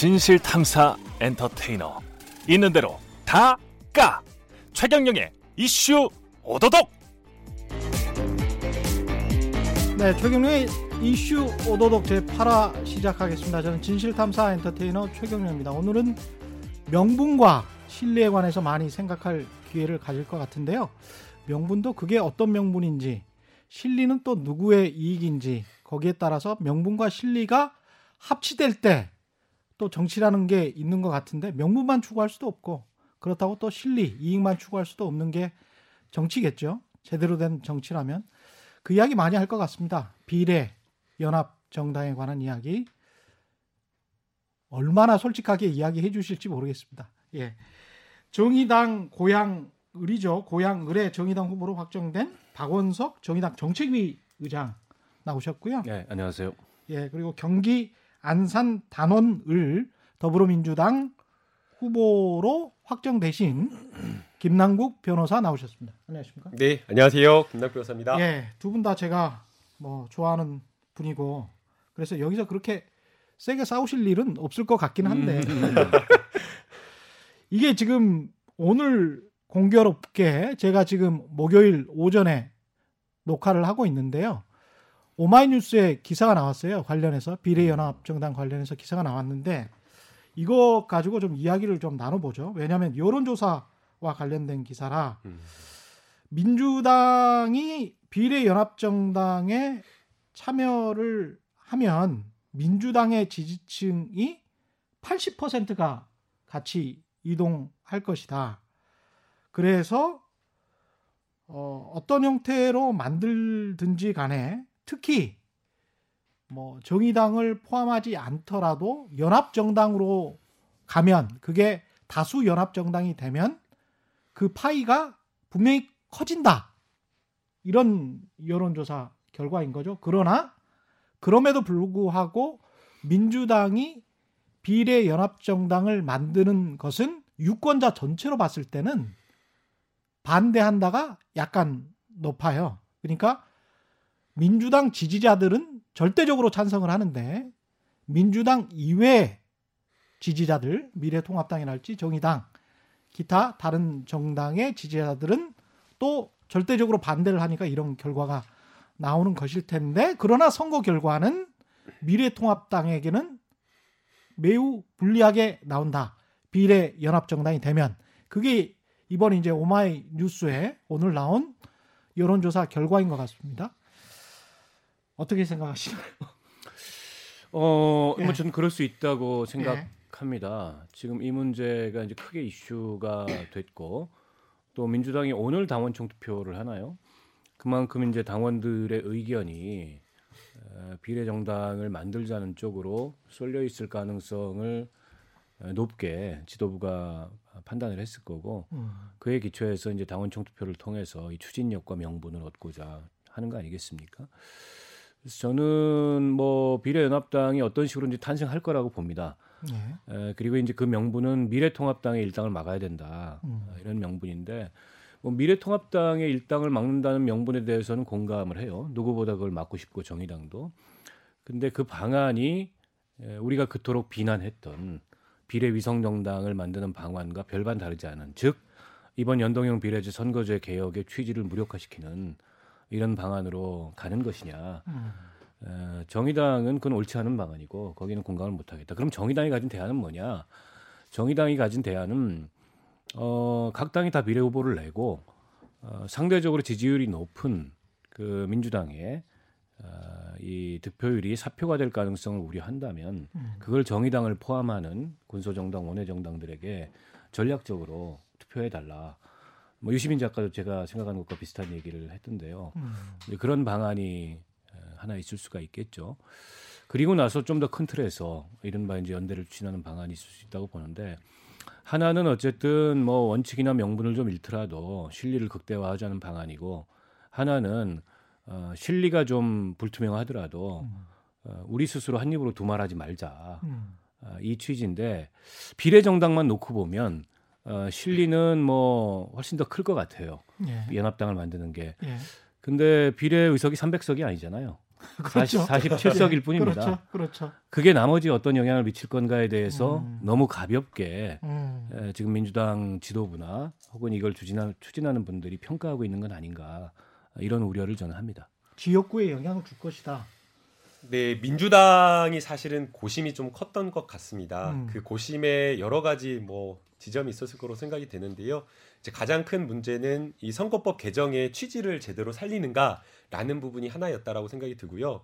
진실 탐사 엔터테이너 있는 대로 다 까 최경영의 이슈 오도독 네, 최경영의 이슈 오도독 제 8화 시작하겠습니다. 저는 진실 탐사 엔터테이너 최경영입니다. 오늘은 명분과 신뢰에 관해서 많이 생각할 기회를 가질 것 같은데요. 명분도 그게 어떤 명분인지, 실리는 또 누구의 이익인지, 거기에 따라서 명분과 실리가 합치될 때 또 정치라는 게 있는 것 같은데 명분만 추구할 수도 없고 그렇다고 또 실리, 이익만 추구할 수도 없는 게 정치겠죠. 제대로 된 정치라면 그 이야기 많이 할 것 같습니다. 비례 연합 정당에 관한 이야기 얼마나 솔직하게 이야기해 주실지 모르겠습니다. 예. 정의당 고향 을이죠. 고향 을의 정의당 후보로 확정된 박원석 정의당 정책위 의장 나오셨고요. 네, 안녕하세요. 예, 그리고 경기 안산 단원을 더불어민주당 후보로 확정되신 김남국 변호사 나오셨습니다. 안녕하십니까? 네, 안녕하세요. 김남국 변호사입니다. 예, 두 분 다 제가 뭐 좋아하는 분이고 그래서 여기서 그렇게 세게 싸우실 일은 없을 것 같긴 한데 음. 이게 지금 오늘 공교롭게 제가 지금 목요일 오전에 녹화를 하고 있는데요. 오마이뉴스에 기사가 나왔어요. 관련해서 비례연합정당 관련해서 기사가 나왔는데 이거 가지고 좀 이야기를 좀 나눠보죠. 왜냐하면 여론조사와 관련된 기사라 음. 민주당이 비례연합정당에 참여를 하면 민주당의 지지층이 80%가 같이 이동할 것이다. 그래서 어, 어떤 형태로 만들든지 간에 특히 뭐 정의당을 포함하지 않더라도 연합정당으로 가면 그게 다수 연합정당이 되면 그 파이가 분명히 커진다. 이런 여론조사 결과인 거죠. 그러나 그럼에도 불구하고 민주당이 비례 연합정당을 만드는 것은 유권자 전체로 봤을 때는 반대한다가 약간 높아요. 그러니까 민주당 지지자들은 절대적으로 찬성을 하는데 민주당 이외 지지자들 미래통합당이랄지 정의당 기타 다른 정당의 지지자들은 또 절대적으로 반대를 하니까 이런 결과가 나오는 것일 텐데 그러나 선거 결과는 미래통합당에게는 매우 불리하게 나온다. 비례 연합 정당이 되면 그게 이번 이제 오마이 뉴스에 오늘 나온 여론조사 결과인 것 같습니다. 어떻게 생각하시나요? 어, 예. 뭐 저는 그럴 수 있다고 생각합니다. 지금 이 문제가 이제 크게 이슈가 됐고 또 민주당이 오늘 당원 총 투표를 하나요? 그만큼 이제 당원들의 의견이 어, 비례 정당을 만들자는 쪽으로 쏠려 있을 가능성을 어, 높게 지도부가 판단을 했을 거고 음. 그에 기초해서 이제 당원 총 투표를 통해서 이 추진력과 명분을 얻고자 하는 거 아니겠습니까? 그래서 저는 뭐 비례연합당이 어떤 식으로 이제 탄생할 거라고 봅니다. 예. 에, 그리고 이제 그 명분은 미래통합당의 일당을 막아야 된다 음. 어, 이런 명분인데 뭐 미래통합당의 일당을 막는다는 명분에 대해서는 공감을 해요. 누구보다 그걸 막고 싶고 정의당도. 근데 그 방안이 에, 우리가 그토록 비난했던 비례 위성 정당을 만드는 방안과 별반 다르지 않은 즉 이번 연동형 비례제 선거제 개혁의 취지를 무력화시키는 이런 방안으로 가는 것이냐. 음. 에, 정의당은 그건 옳지 않은 방안이고 거기는 공감을 못하겠다. 그럼 정의당이 가진 대안은 뭐냐? 정의당이 가진 대안은 어, 각 당이 다 비례 후보를 내고 어, 상대적으로 지지율이 높은 그 민주당의 어, 이 득표율이 사표가 될 가능성을 우려한다면 음. 그걸 정의당을 포함하는 군소정당, 원외정당들에게 전략적으로 투표해 달라. 뭐 유시민 작가도 제가 생각하는 것과 비슷한 얘기를 했던데요. 음. 그런 방안이 에, 하나 있을 수가 있겠죠. 그리고 나서 좀 더 큰 틀에서 이른바 이제 연대를 추진하는 방안이 있을 수 있다고 보는데 하나는 어쨌든 뭐 원칙이나 명분을 좀 잃더라도 실리를 극대화하자는 방안이고 하나는 어, 실리가 좀 불투명하더라도 어, 우리 스스로 한 입으로 두말하지 말자 음. 어, 이 취지인데 비례 정당만 놓고 보면 어, 실리는 뭐 훨씬 더 클 것 같아요. 예. 연합당을 만드는 게. 예. 근데 비례 의석이 300석이 아니잖아요. 그렇죠. 40, 47석일 뿐입니다. 그렇죠. 그렇죠. 그게 나머지 어떤 영향을 미칠 건가에 대해서 음. 너무 가볍게 음. 에, 지금 민주당 지도부나 혹은 이걸 추진하, 추진하는 분들이 평가하고 있는 건 아닌가 이런 우려를 저는 합니다. 지역구에 영향을 줄 것이다. 네, 민주당이 사실은 고심이 좀 컸던 것 같습니다. 음. 그 고심에 여러 가지 뭐 지점이 있었을 거로 생각이 되는데요. 이제 가장 큰 문제는 이 선거법 개정의 취지를 제대로 살리는가라는 부분이 하나였다라고 생각이 들고요.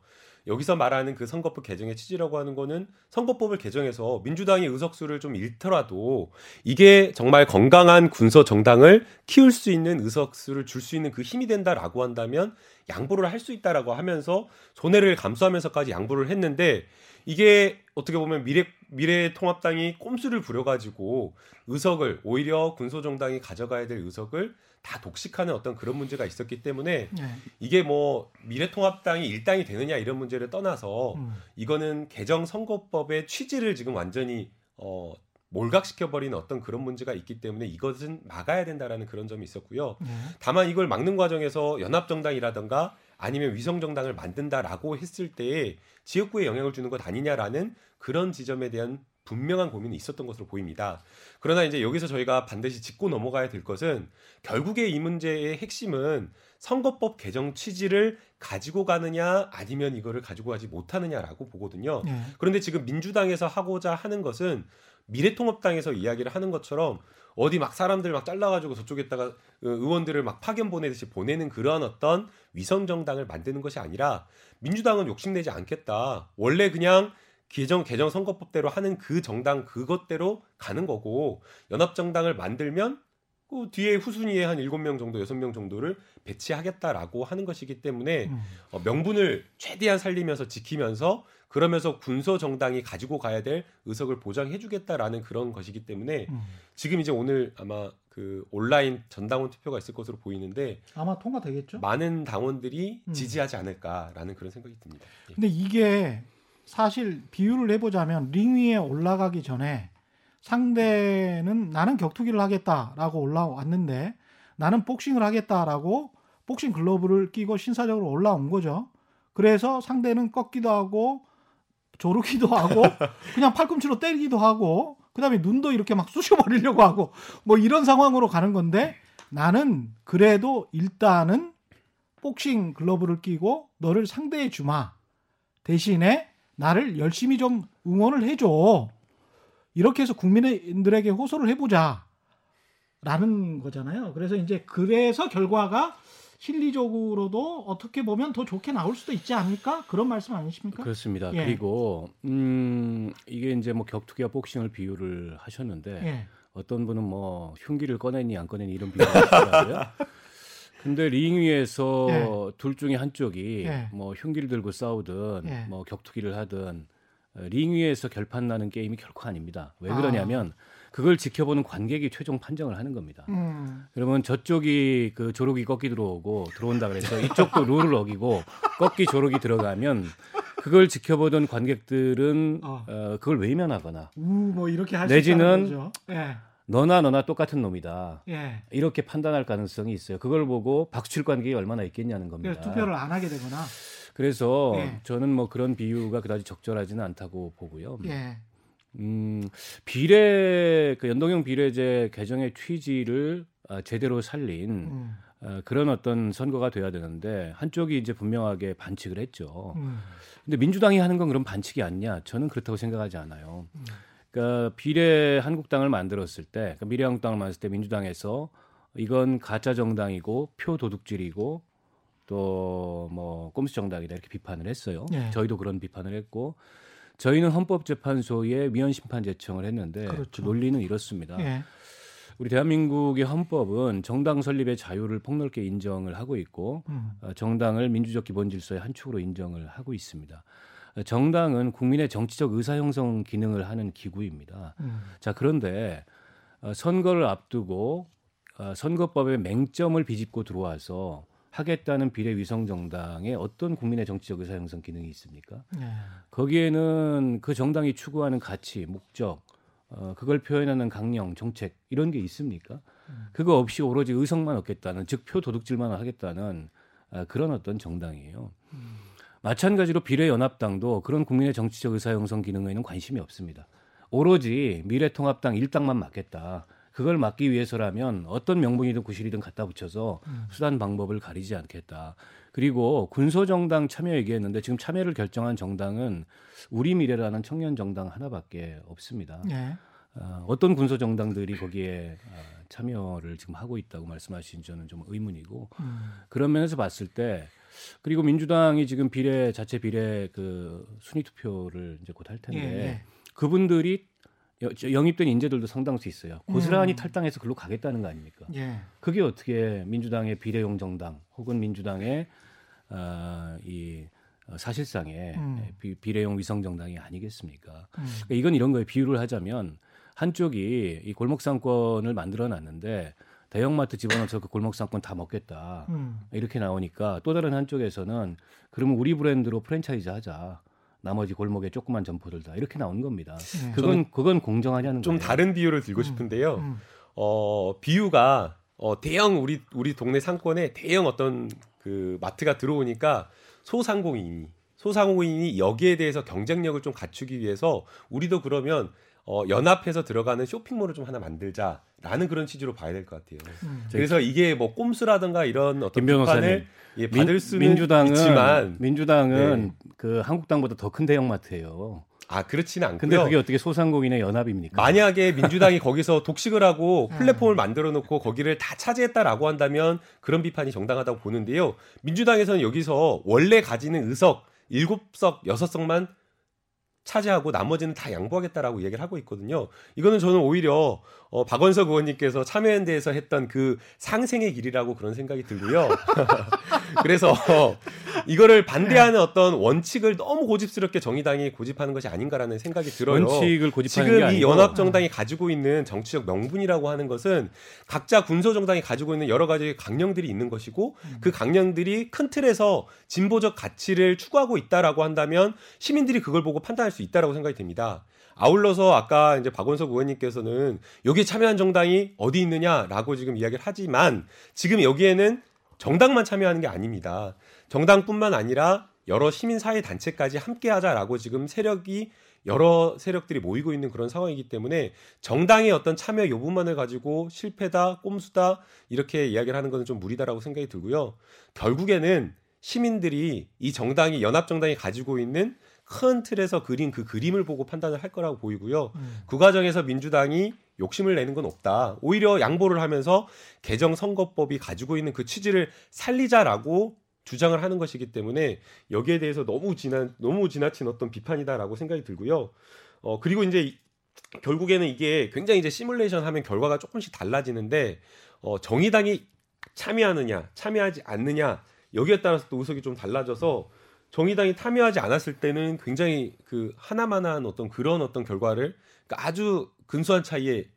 여기서 말하는 그 선거법 개정의 취지라고 하는 거는 선거법을 개정해서 민주당의 의석수를 좀 잃더라도 이게 정말 건강한 군소 정당을 키울 수 있는 의석수를 줄 수 있는 그 힘이 된다라고 한다면 양보를 할 수 있다라고 하면서 손해를 감수하면서까지 양보를 했는데 이게 어떻게 보면 미래 미래통합당이 꼼수를 부려가지고 의석을 오히려 군소정당이 가져가야 될 의석을 다 독식하는 어떤 그런 문제가 있었기 때문에 네. 이게 뭐 미래통합당이 일당이 되느냐 이런 문제를 떠나서 음. 이거는 개정 선거법의 취지를 지금 완전히 어 몰각시켜 버리는 어떤 그런 문제가 있기 때문에 이것은 막아야 된다라는 그런 점이 있었고요. 네. 다만 이걸 막는 과정에서 연합정당이라든가 아니면 위성 정당을 만든다라고 했을 때에 지역구에 영향을 주는 것 아니냐라는 그런 지점에 대한 분명한 고민이 있었던 것으로 보입니다. 그러나 이제 여기서 저희가 반드시 짚고 넘어가야 될 것은 결국에 이 문제의 핵심은 선거법 개정 취지를 가지고 가느냐 아니면 이거를 가지고 가지 못하느냐라고 보거든요. 네. 그런데 지금 민주당에서 하고자 하는 것은 미래통합당에서 이야기를 하는 것처럼 어디 막 사람들 막 잘라가지고 저쪽에다가 의원들을 막 파견 보내듯이 보내는 그러한 어떤 위성 정당을 만드는 것이 아니라 민주당은 욕심내지 않겠다. 원래 그냥 개정 개정 선거법대로 하는 그 정당 그것대로 가는 거고 연합 정당을 만들면 그 뒤에 후순위에 한 일곱 명 정도 여섯 명 정도를 배치하겠다라고 하는 것이기 때문에 음. 어, 명분을 최대한 살리면서 지키면서 그러면서 군소 정당이 가지고 가야 될 의석을 보장해 주겠다라는 그런 것이기 때문에 음. 지금 이제 오늘 아마 그 온라인 전당원 투표가 있을 것으로 보이는데 아마 통과되겠죠. 많은 당원들이 음. 지지하지 않을까라는 그런 생각이 듭니다. 예. 근데 이게 사실 비유를 해 보자면 링 위에 올라가기 전에 상대는 나는 격투기를 하겠다라고 올라왔는데 나는 복싱을 하겠다라고 복싱 글러브를 끼고 신사적으로 올라온 거죠. 그래서 상대는 꺾기도 하고 조르기도 하고 그냥 팔꿈치로 때리기도 하고 그다음에 눈도 이렇게 막 쑤셔버리려고 하고 뭐 이런 상황으로 가는 건데 나는 그래도 일단은 복싱 글러브를 끼고 너를 상대해 주마 대신에 나를 열심히 좀 응원을 해줘 이렇게 해서 국민들에게 호소를 해보자 라는 거잖아요 그래서 이제 그래서 결과가 실리적으로도 어떻게 보면 더 좋게 나올 수도 있지 않을까 그런 말씀 아니십니까? 그렇습니다. 예. 그리고 음 이게 이제 뭐 격투기와 복싱을 비유를 하셨는데 예. 어떤 분은 뭐 흉기를 꺼내니 안 꺼내니 이런 비유를 하시더라고요. 근데 링 위에서 예. 둘 중에 한쪽이 예. 뭐 흉기를 들고 싸우든 예. 뭐 격투기를 하든 링 위에서 결판 나는 게임이 결코 아닙니다. 왜 그러냐면 아. 그걸 지켜보는 관객이 최종 판정을 하는 겁니다. 음. 그러면 저쪽이 그 조록이 꺾기 들어오고 들어온다 그래서 이쪽도 룰을 어기고 꺾기 조록이 들어가면 그걸 지켜보던 관객들은 어. 어 그걸 외면하거나 우, 뭐 이렇게 내지는 예. 너나 너나 똑같은 놈이다. 예. 이렇게 판단할 가능성이 있어요. 그걸 보고 박수칠 관객이 얼마나 있겠냐는 겁니다. 투표를 안 하게 되거나. 그래서 예. 저는 뭐 그런 비유가 그다지 적절하지는 않다고 보고요. 예. 음, 비례 그 연동형 비례제 개정의 취지를 아, 제대로 살린 음. 아, 그런 어떤 선거가 돼야 되는데 한쪽이 이제 분명하게 반칙을 했죠. 음. 근데 민주당이 하는 건 그런 반칙이 아니냐? 저는 그렇다고 생각하지 않아요. 음. 그러니까 비례 한국당을 만들었을 때, 그러니까 미래한국당을 만들었을 때 민주당에서 이건 가짜 정당이고 표 도둑질이고 또 뭐 꼼수 정당이다 이렇게 비판을 했어요. 네. 저희도 그런 비판을 했고 저희는 헌법재판소에 위헌 심판 제청을 했는데 그렇죠. 그 논리는 이렇습니다. 예. 우리 대한민국의 헌법은 정당 설립의 자유를 폭넓게 인정을 하고 있고 음. 어, 정당을 민주적 기본 질서의 한 축으로 인정을 하고 있습니다. 정당은 국민의 정치적 의사 형성 기능을 하는 기구입니다. 음. 자 그런데 어, 선거를 앞두고 어, 선거법의 맹점을 비집고 들어와서 하겠다는 비례위성 정당에 어떤 국민의 정치적 의사 형성 기능이 있습니까? 네. 거기에는 그 정당이 추구하는 가치, 목적, 어, 그걸 표현하는 강령, 정책 이런 게 있습니까? 음. 그거 없이 오로지 의석만 얻겠다는 즉 표 도둑질만 하겠다는 어, 그런 어떤 정당이에요. 음. 마찬가지로 비례연합당도 그런 국민의 정치적 의사 형성 기능에는 관심이 없습니다. 오로지 미래통합당 일당만 맡겠다. 그걸 막기 위해서라면 어떤 명분이든 구실이든 갖다 붙여서 음. 수단 방법을 가리지 않겠다. 그리고 군소정당 참여 얘기했는데 지금 참여를 결정한 정당은 우리 미래라는 청년 정당 하나밖에 없습니다. 네. 어, 어떤 군소 정당들이 거기에 어, 참여를 지금 하고 있다고 말씀하신 저는 좀 의문이고 음. 그런 면에서 봤을 때 그리고 민주당이 지금 비례 자체 비례 그 순위 투표를 이제 곧 할 텐데 예, 예. 그분들이 영입된 인재들도 상당수 있어요. 고스란히 음. 탈당해서 글로 가겠다는 거 아닙니까? 예. 그게 어떻게 민주당의 비례용 정당 혹은 민주당의 어, 이 어, 사실상의 음. 비, 비례용 위성 정당이 아니겠습니까? 음. 그러니까 이건 이런 거에 비유를 하자면 한쪽이 이 골목 상권을 만들어 놨는데 대형마트 집어넣어서 그 골목 상권 다 먹겠다 음. 이렇게 나오니까 또 다른 한쪽에서는 그러면 우리 브랜드로 프랜차이즈 하자. 나머지 골목에 조그만 점포들 다 이렇게 나온 겁니다. 네. 그건 그건 공정하냐는 좀 거예요. 다른 비유를 들고 음, 싶은데요. 음. 어, 비유가 어, 대형 우리 우리 동네 상권에 대형 어떤 그 마트가 들어오니까 소상공인이 소상공인이 여기에 대해서 경쟁력을 좀 갖추기 위해서 우리도 그러면 어, 연합해서 들어가는 쇼핑몰을 좀 하나 만들자라는 그런 취지로 봐야 될 것 같아요. 음. 그래서 이게 뭐 꼼수라든가 이런 어떤 비판을 예, 받을 수는 민주당은, 있지만 민주당은 네. 그 한국당보다 더 큰 대형마트예요. 아 그렇지는 않고요. 근데 그게 어떻게 소상공인의 연합입니까? 만약에 민주당이 거기서 독식을 하고 음. 플랫폼을 만들어 놓고 거기를 다 차지했다라고 한다면 그런 비판이 정당하다고 보는데요. 민주당에서는 여기서 원래 가지는 의석 7석, 6석만 차지하고 나머지는 다 양보하겠다라고 얘기를 하고 있거든요. 이거는 저는 오히려 어, 박원석 의원님께서 참여연대에서 했던 그 상생의 길이라고 그런 생각이 들고요. 그래서 이거를 반대하는 네. 어떤 원칙을 너무 고집스럽게 정의당이 고집하는 것이 아닌가라는 생각이 들어요. 원칙을 고집하는 지금 이 연합정당이 가지고 있는 정치적 명분이라고 하는 것은 각자 군소정당이 가지고 있는 여러 가지 강령들이 있는 것이고 음. 그 강령들이 큰 틀에서 진보적 가치를 추구하고 있다라고 한다면 시민들이 그걸 보고 판단할 수 있다라고 생각이 됩니다. 아울러서 아까 이제 박원석 의원님께서는 여기에 참여한 정당이 어디 있느냐라고 지금 이야기를 하지만 지금 여기에는 정당만 참여하는 게 아닙니다. 정당뿐만 아니라 여러 시민사회 단체까지 함께 하자라고 지금 세력이 여러 세력들이 모이고 있는 그런 상황이기 때문에 정당의 어떤 참여 여부만을 가지고 실패다, 꼼수다 이렇게 이야기를 하는 것은 좀 무리다라고 생각이 들고요. 결국에는 시민들이 이 정당이 연합정당이 가지고 있는 큰 틀에서 그린 그 그림을 보고 판단을 할 거라고 보이고요. 음. 그 과정에서 민주당이 욕심을 내는 건 없다. 오히려 양보를 하면서 개정 선거법이 가지고 있는 그 취지를 살리자라고 주장을 하는 것이기 때문에 여기에 대해서 너무 지난 너무 지나친 어떤 비판이다라고 생각이 들고요. 어 그리고 이제 결국에는 이게 굉장히 이제 시뮬레이션 하면 결과가 조금씩 달라지는데 어 정의당이 참여하느냐 참여하지 않느냐 여기에 따라서 또 의석이 좀 달라져서 정의당이 참여하지 않았을 때는 굉장히 그 하나만한 어떤 그런 어떤 결과를 그러니까 아주 근소한 차이에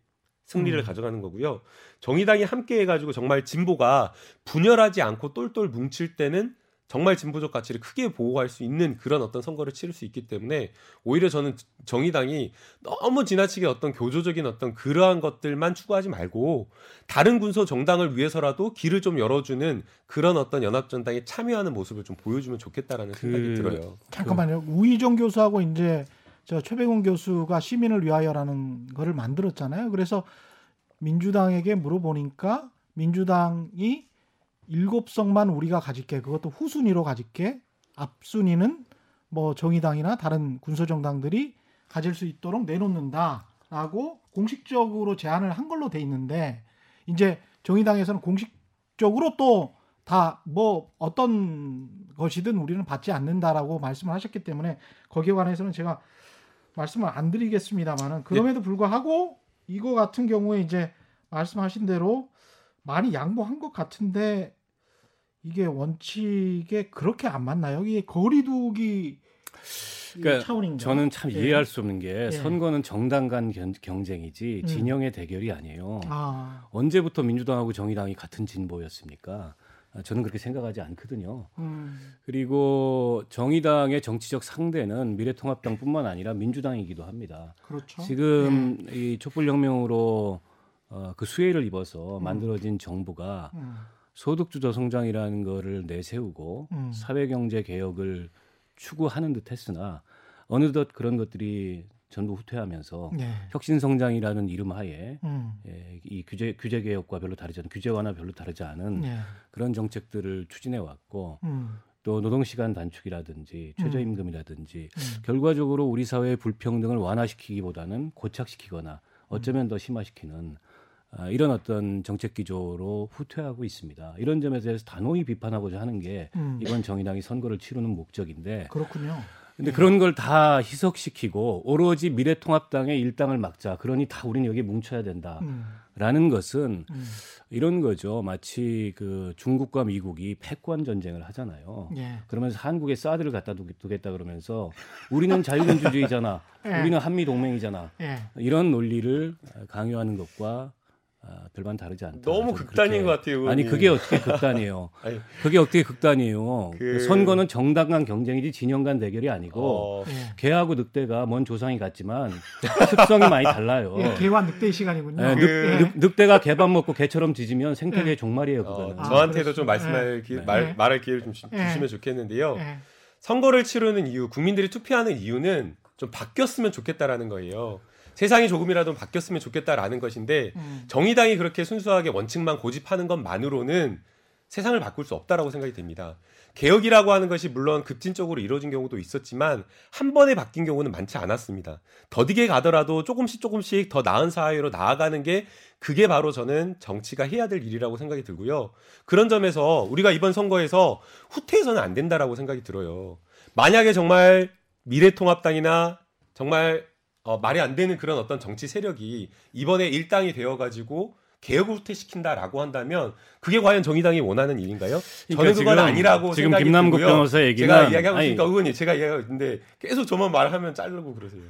승리를 음. 가져가는 거고요. 정의당이 함께 해가지고 정말 진보가 분열하지 않고 똘똘 뭉칠 때는 정말 진보적 가치를 크게 보호할 수 있는 그런 어떤 선거를 치를 수 있기 때문에 오히려 저는 정의당이 너무 지나치게 어떤 교조적인 어떤 그러한 것들만 추구하지 말고 다른 군소 정당을 위해서라도 길을 좀 열어주는 그런 어떤 연합정당에 참여하는 모습을 좀 보여주면 좋겠다라는 그... 생각이 들어요. 잠깐만요. 우희정 교수하고 이제 저 최백운 교수가 시민을 위하여라는 거를 만들었잖아요. 그래서 민주당에게 물어보니까 민주당이 일곱 석만 우리가 가질게. 그것도 후순위로 가질게. 앞순위는 뭐 정의당이나 다른 군소정당들이 가질 수 있도록 내놓는다라고 공식적으로 제안을 한 걸로 돼 있는데 이제 정의당에서는 공식적으로 또 다 뭐 어떤 것이든 우리는 받지 않는다라고 말씀을 하셨기 때문에 거기에 관해서는 제가 말씀을 안 드리겠습니다만은 그럼에도 불구하고 이거 같은 경우에 이제 말씀하신 대로 많이 양보한 것 같은데 이게 원칙에 그렇게 안 맞나요? 이게 거리두기 그러니까 차원인가? 저는 참 예. 이해할 수 없는 게 예. 선거는 정당 간 경쟁이지 음. 진영의 대결이 아니에요. 아. 언제부터 민주당하고 정의당이 같은 진보였습니까? 아, 저는 그렇게 생각하지 않거든요. 음. 그리고 정의당의 정치적 상대는 미래통합당뿐만 아니라 민주당이기도 합니다. 그렇죠. 지금 네. 이 촛불혁명으로 어, 그 수혜를 입어서 음. 만들어진 정부가 음. 소득주도 성장이라는 거를 내세우고 음. 사회경제 개혁을 추구하는 듯 했으나 어느덧 그런 것들이 전부 후퇴하면서 네. 혁신 성장이라는 이름 하에 음. 예, 이 규제 규제 개혁과 별로 다르지 않은 규제 완화 별로 다르지 않은 네. 그런 정책들을 추진해 왔고 음. 또 노동 시간 단축이라든지 최저 임금이라든지 음. 결과적으로 우리 사회의 불평등을 완화시키기보다는 고착시키거나 어쩌면 더 심화시키는 아, 이런 어떤 정책 기조로 후퇴하고 있습니다. 이런 점에 대해서 단호히 비판하고자 하는 게 음. 이번 정의당이 선거를 치르는 목적인데 그렇군요. 근데 그런 걸 다 희석시키고 오로지 미래통합당의 일당을 막자. 그러니 다 우리는 여기 뭉쳐야 된다라는 음. 것은 음. 이런 거죠. 마치 그 중국과 미국이 패권 전쟁을 하잖아요. 예. 그러면서 한국에 사드를 갖다 두- 두겠다 그러면서 우리는 자유민주주의잖아. 예. 우리는 한미 동맹이잖아. 예. 이런 논리를 강요하는 것과 아, 별반 다르지 않다. 너무 극단인 그렇게- 것 같아요. 아니 의원님. 그게 어떻게 극단이에요? 아니, 그게 어떻게 극단이에요? 그- 선거는 정당 간 경쟁이지 진영 간 대결이 아니고 어, 예. 개하고 늑대가 먼 조상이 같지만 특성이 많이 달라요. 예, 개와 늑대의 시간이군요. 예, 그- 늑, 늑, 대가 개밥 먹고 개처럼 뒤지면 생태계의 종말이에요. 어, 그거는. 아, 저한테도 좀 그렇습니다. 말씀할 기, 네. 말, 네. 말할 기회를 좀 주, 네. 시면 좋겠는데요. 예. 선거를 치르는 이유, 국민들이 투표하는 이유는 좀 바뀌었으면 좋겠다라는 거예요. 세상이 조금이라도 바뀌었으면 좋겠다라는 것인데 음. 정의당이 그렇게 순수하게 원칙만 고집하는 것만으로는 세상을 바꿀 수 없다라고 생각이 됩니다. 개혁이라고 하는 것이 물론 급진적으로 이루어진 경우도 있었지만 한 번에 바뀐 경우는 많지 않았습니다. 더디게 가더라도 조금씩 조금씩 더 나은 사회로 나아가는 게 그게 바로 저는 정치가 해야 될 일이라고 생각이 들고요. 그런 점에서 우리가 이번 선거에서 후퇴해서는 안 된다라고 생각이 들어요. 만약에 정말 미래통합당이나 정말 어, 말이 안 되는 그런 어떤 정치 세력이 이번에 일당이 되어가지고 개혁을 후퇴시킨다라고 한다면 그게 과연 정의당이 원하는 일인가요? 저는 그러니까 그건 지금- 아니라고 지금 생각이 김남국. 변호사 얘기는 제가 이야기하고 있으니까 의원님 제가 이야기하고 있는데 계속 저만 말하면 자르고 그러세요.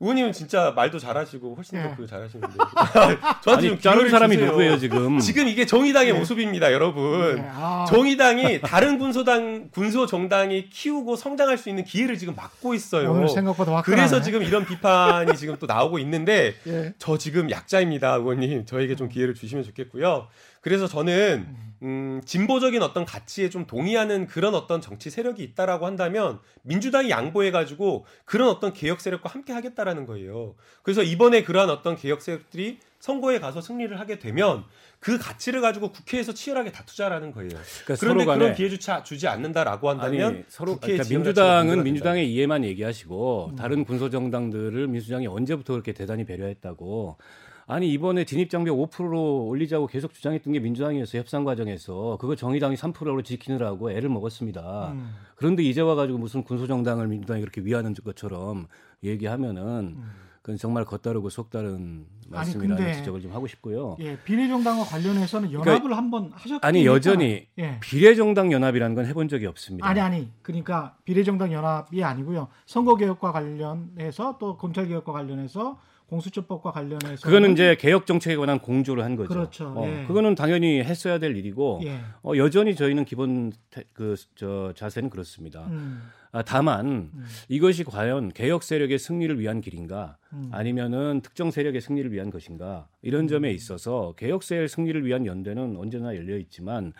의원님은 진짜 말도 잘하시고 훨씬 더 예. 그 잘하시는데 저한테 좀 아니 기회를 사람이 주세요. 누구예요 지금? 지금 이게 정의당의 예. 모습입니다, 여러분. 예. 아, 정의당이 다른 군소당 군소 정당이 키우고 성장할 수 있는 기회를 지금 막고 있어요. 오늘 생각보다 화끈하네. 그래서 지금 이런 비판이 지금 또 나오고 있는데 예. 저 지금 약자입니다, 의원님. 저에게 좀 기회를 주시면 좋겠고요. 그래서 저는 음, 진보적인 어떤 가치에 좀 동의하는 그런 어떤 정치 세력이 있다라고 한다면 민주당이 양보해가지고 그런 어떤 개혁 세력과 함께 하겠다라는 거예요. 그래서 이번에 그러한 어떤 개혁 세력들이 선거에 가서 승리를 하게 되면 그 가치를 가지고 국회에서 치열하게 다투자라는 거예요. 그러니까 그런데 그런 기회 주차 주지 않는다라고 한다면 아니, 서로 국회에 그러니까 민주당은 민주당의 이해만 얘기하시고 음. 다른 군소 정당들을 민주당이 언제부터 그렇게 대단히 배려했다고 아니 이번에 진입 장벽 5%로 올리자고 계속 주장했던 게 민주당이었어요 협상 과정에서 그거 정의당이 3%로 지키느라고 애를 먹었습니다. 음. 그런데 이제 와 가지고 무슨 군소 정당을 민주당이 그렇게 위하는 것처럼 얘기하면은 그건 정말 겉다르고 속다른 말씀이라는 근데- 지적을 좀 하고 싶고요. 예, 비례정당과 관련해서는 연합을 한번 하셨 그러니까 아니 여전히 예. 비례정당 연합이라는 건 해본 적이 없습니다. 아니 아니 그러니까 비례정당 연합이 아니고요 선거개혁과 관련해서 또 검찰개혁과 관련해서 공수처법과 관련해서 그거는 이제 개혁 정책에 관한 공조를 한 거죠. 그렇죠. 어, 예. 그거는 당연히 했어야 될 일이고 예. 어, 여전히 저희는 기본 그 저 자세는 그렇습니다. 음, 아, 다만 음. 이것이 과연 개혁 세력의 승리를 위한 길인가 음. 아니면은 특정 세력의 승리를 위한 것인가 이런 점에 있어서 개혁 세력 승리를 위한 연대는 언제나 열려 있지만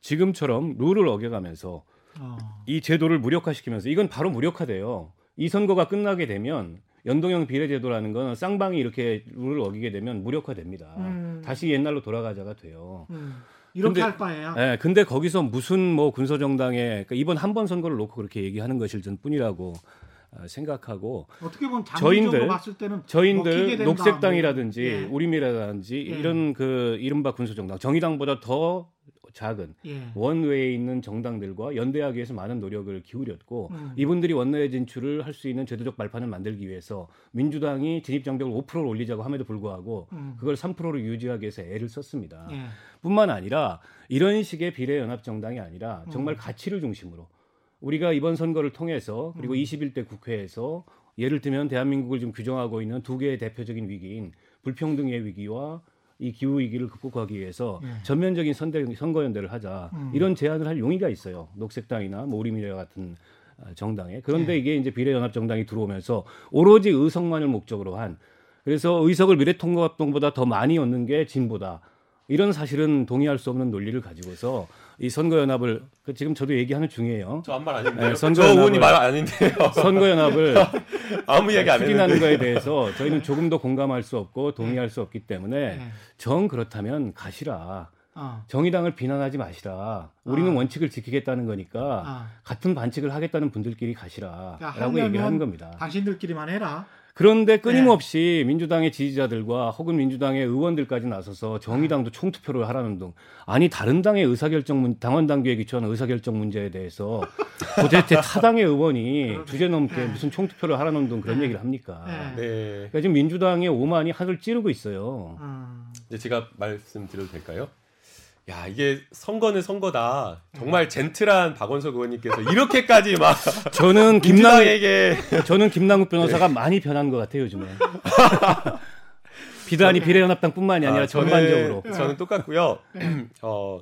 지금처럼 룰을 어겨가면서 어. 이 제도를 무력화시키면서 이건 바로 무력화돼요. 이 선거가 끝나게 되면 연동형 비례제도라는 건 쌍방이 이렇게 룰을 어기게 되면 무력화됩니다. 음. 다시 옛날로 돌아가자가 돼요. 음. 이렇게 근데- 할 바에야 예, 근데 거기서 무슨 뭐 군소정당에 그러니까 이번 한 번 선거를 놓고 그렇게 얘기하는 것일 뿐이라고 어, 생각하고 어떻게 보면 저희들- 봤을 때는 저희들 된 녹색당이라든지 예. 우리미래라든지 예. 이런 그 이른바 군소정당 정의당보다 더 작은 예. 원외에 있는 정당들과 연대하기 위해서 많은 노력을 기울였고 음. 이분들이 원내에 진출을 할 수 있는 제도적 발판을 만들기 위해서 민주당이 진입 장벽을 5%로 올리자고 함에도 불구하고 음. 그걸 3%로 유지하기 위해서 애를 썼습니다. 예. 뿐만 아니라 이런 식의 비례 연합 정당이 아니라 정말 음. 가치를 중심으로 우리가 이번 선거를 통해서 그리고 음. 21대 국회에서 예를 들면 대한민국을 지금 규정하고 있는 두 개의 대표적인 위기인 불평등의 위기와 이 기후 위기를 극복하기 위해서 예. 전면적인 선대, 선거연대를 하자 음. 이런 제안을 할 용의가 있어요. 녹색당이나 뭐 우리미래 같은 아, 정당에 그런데 예. 이게 이제 비례연합 정당이 들어오면서 오로지 의석만을 목적으로 한 그래서 의석을 미래통합당보다 더 많이 얻는 게 진보다. 이런 사실은 동의할 수 없는 논리를 가지고서 이 선거연합을 그 지금 저도 얘기하는 중이에요. 저한말 아닌데요. 네, 저 선거연합을- 의원이 말 아닌데요. 선거연합을 아무 이야기 안 추진하는. 거에 대해서 저희는 조금 더 공감할 수 없고 동의할 수 없기 때문에 네. 정 그렇다면 가시라. 아, 정의당을 비난하지 마시라. 우리는 아. 원칙을 지키겠다는 거니까 아. 같은 반칙을 하겠다는 분들끼리 가시라라고 그러니까 얘기하는 겁니다. 당신들끼리만 해라. 그런데 네. 끊임없이 민주당의 지지자들과 혹은 민주당의 의원들까지 나서서 정의당도 총투표를 하라는 등 아니 다른 당의 의사결정 문 당원 당규에 기초한 의사결정 문제에 대해서 도대체 타당의 의원이 주제 넘게 네. 무슨 총투표를 하라는 등 그런 네. 얘기를 합니까? 네. 네. 그러니까 지금 민주당의 오만이 하늘 찌르고 있어요. 음, 이제 제가 말씀드려도 될까요? 야 이게 선거는 선거다. 정말 젠틀한 박원석 의원님께서 이렇게까지 막 저는 김남 민주당에게 저는 김남국 변호사가 많이 변한 것 같아요 요즘에. 비단이 비례연합당뿐만이 아니라 아, 저는- 전반적으로. 저는 똑같고요. 어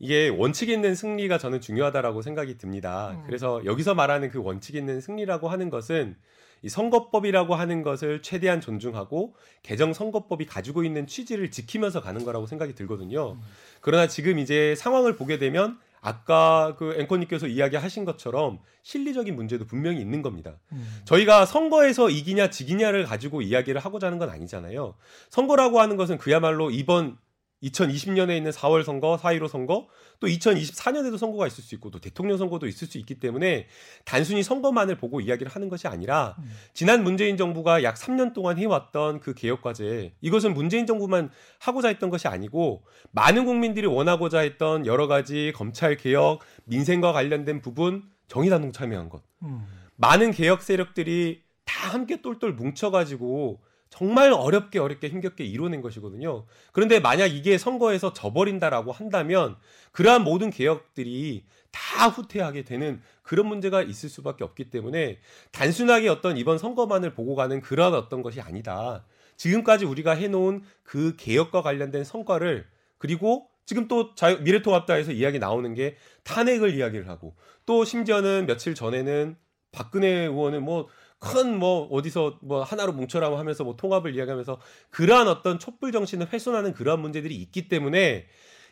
이게 원칙 있는 승리가 저는 중요하다라고 생각이 듭니다. 음. 그래서 여기서 말하는 그 원칙 있는 승리라고 하는 것은 이 선거법이라고 하는 것을 최대한 존중하고 개정 선거법이 가지고 있는 취지를 지키면서 가는 거라고 생각이 들거든요. 그러나 지금 이제 상황을 보게 되면 아까 그 앵커님께서 이야기하신 것처럼 실리적인 문제도 분명히 있는 겁니다. 음. 저희가 선거에서 이기냐 지기냐를 가지고 이야기를 하고자 하는 건 아니잖아요. 선거라고 하는 것은 그야말로 이번 2020년에 있는 4월 선거, 4.15 선거, 또 2024년에도 선거가 있을 수 있고 또 대통령 선거도 있을 수 있기 때문에 단순히 선거만을 보고 이야기를 하는 것이 아니라 지난 문재인 정부가 약 3년 동안 해왔던 그 개혁 과제 이것은 문재인 정부만 하고자 했던 것이 아니고 많은 국민들이 원하고자 했던 여러 가지 검찰 개혁, 민생과 관련된 부분 정의당동 참여한 것. 음. 많은 개혁 세력들이 다 함께 똘똘 뭉쳐가지고 정말 어렵게 어렵게 힘겹게 이뤄낸 것이거든요. 그런데 만약 이게 선거에서 져버린다라고 한다면 그러한 모든 개혁들이 다 후퇴하게 되는 그런 문제가 있을 수밖에 없기 때문에 단순하게 어떤 이번 선거만을 보고 가는 그런 어떤 것이 아니다. 지금까지 우리가 해놓은 그 개혁과 관련된 성과를 그리고 지금 또 자유, 미래통합당에서 이야기 나오는 게 탄핵을 이야기를 하고 또 심지어는 며칠 전에는 박근혜 의원은 뭐 큰 뭐 어디서 뭐 하나로 뭉쳐라고 하면서 뭐 통합을 이야기하면서 그러한 어떤 촛불 정신을 훼손하는 그러한 문제들이 있기 때문에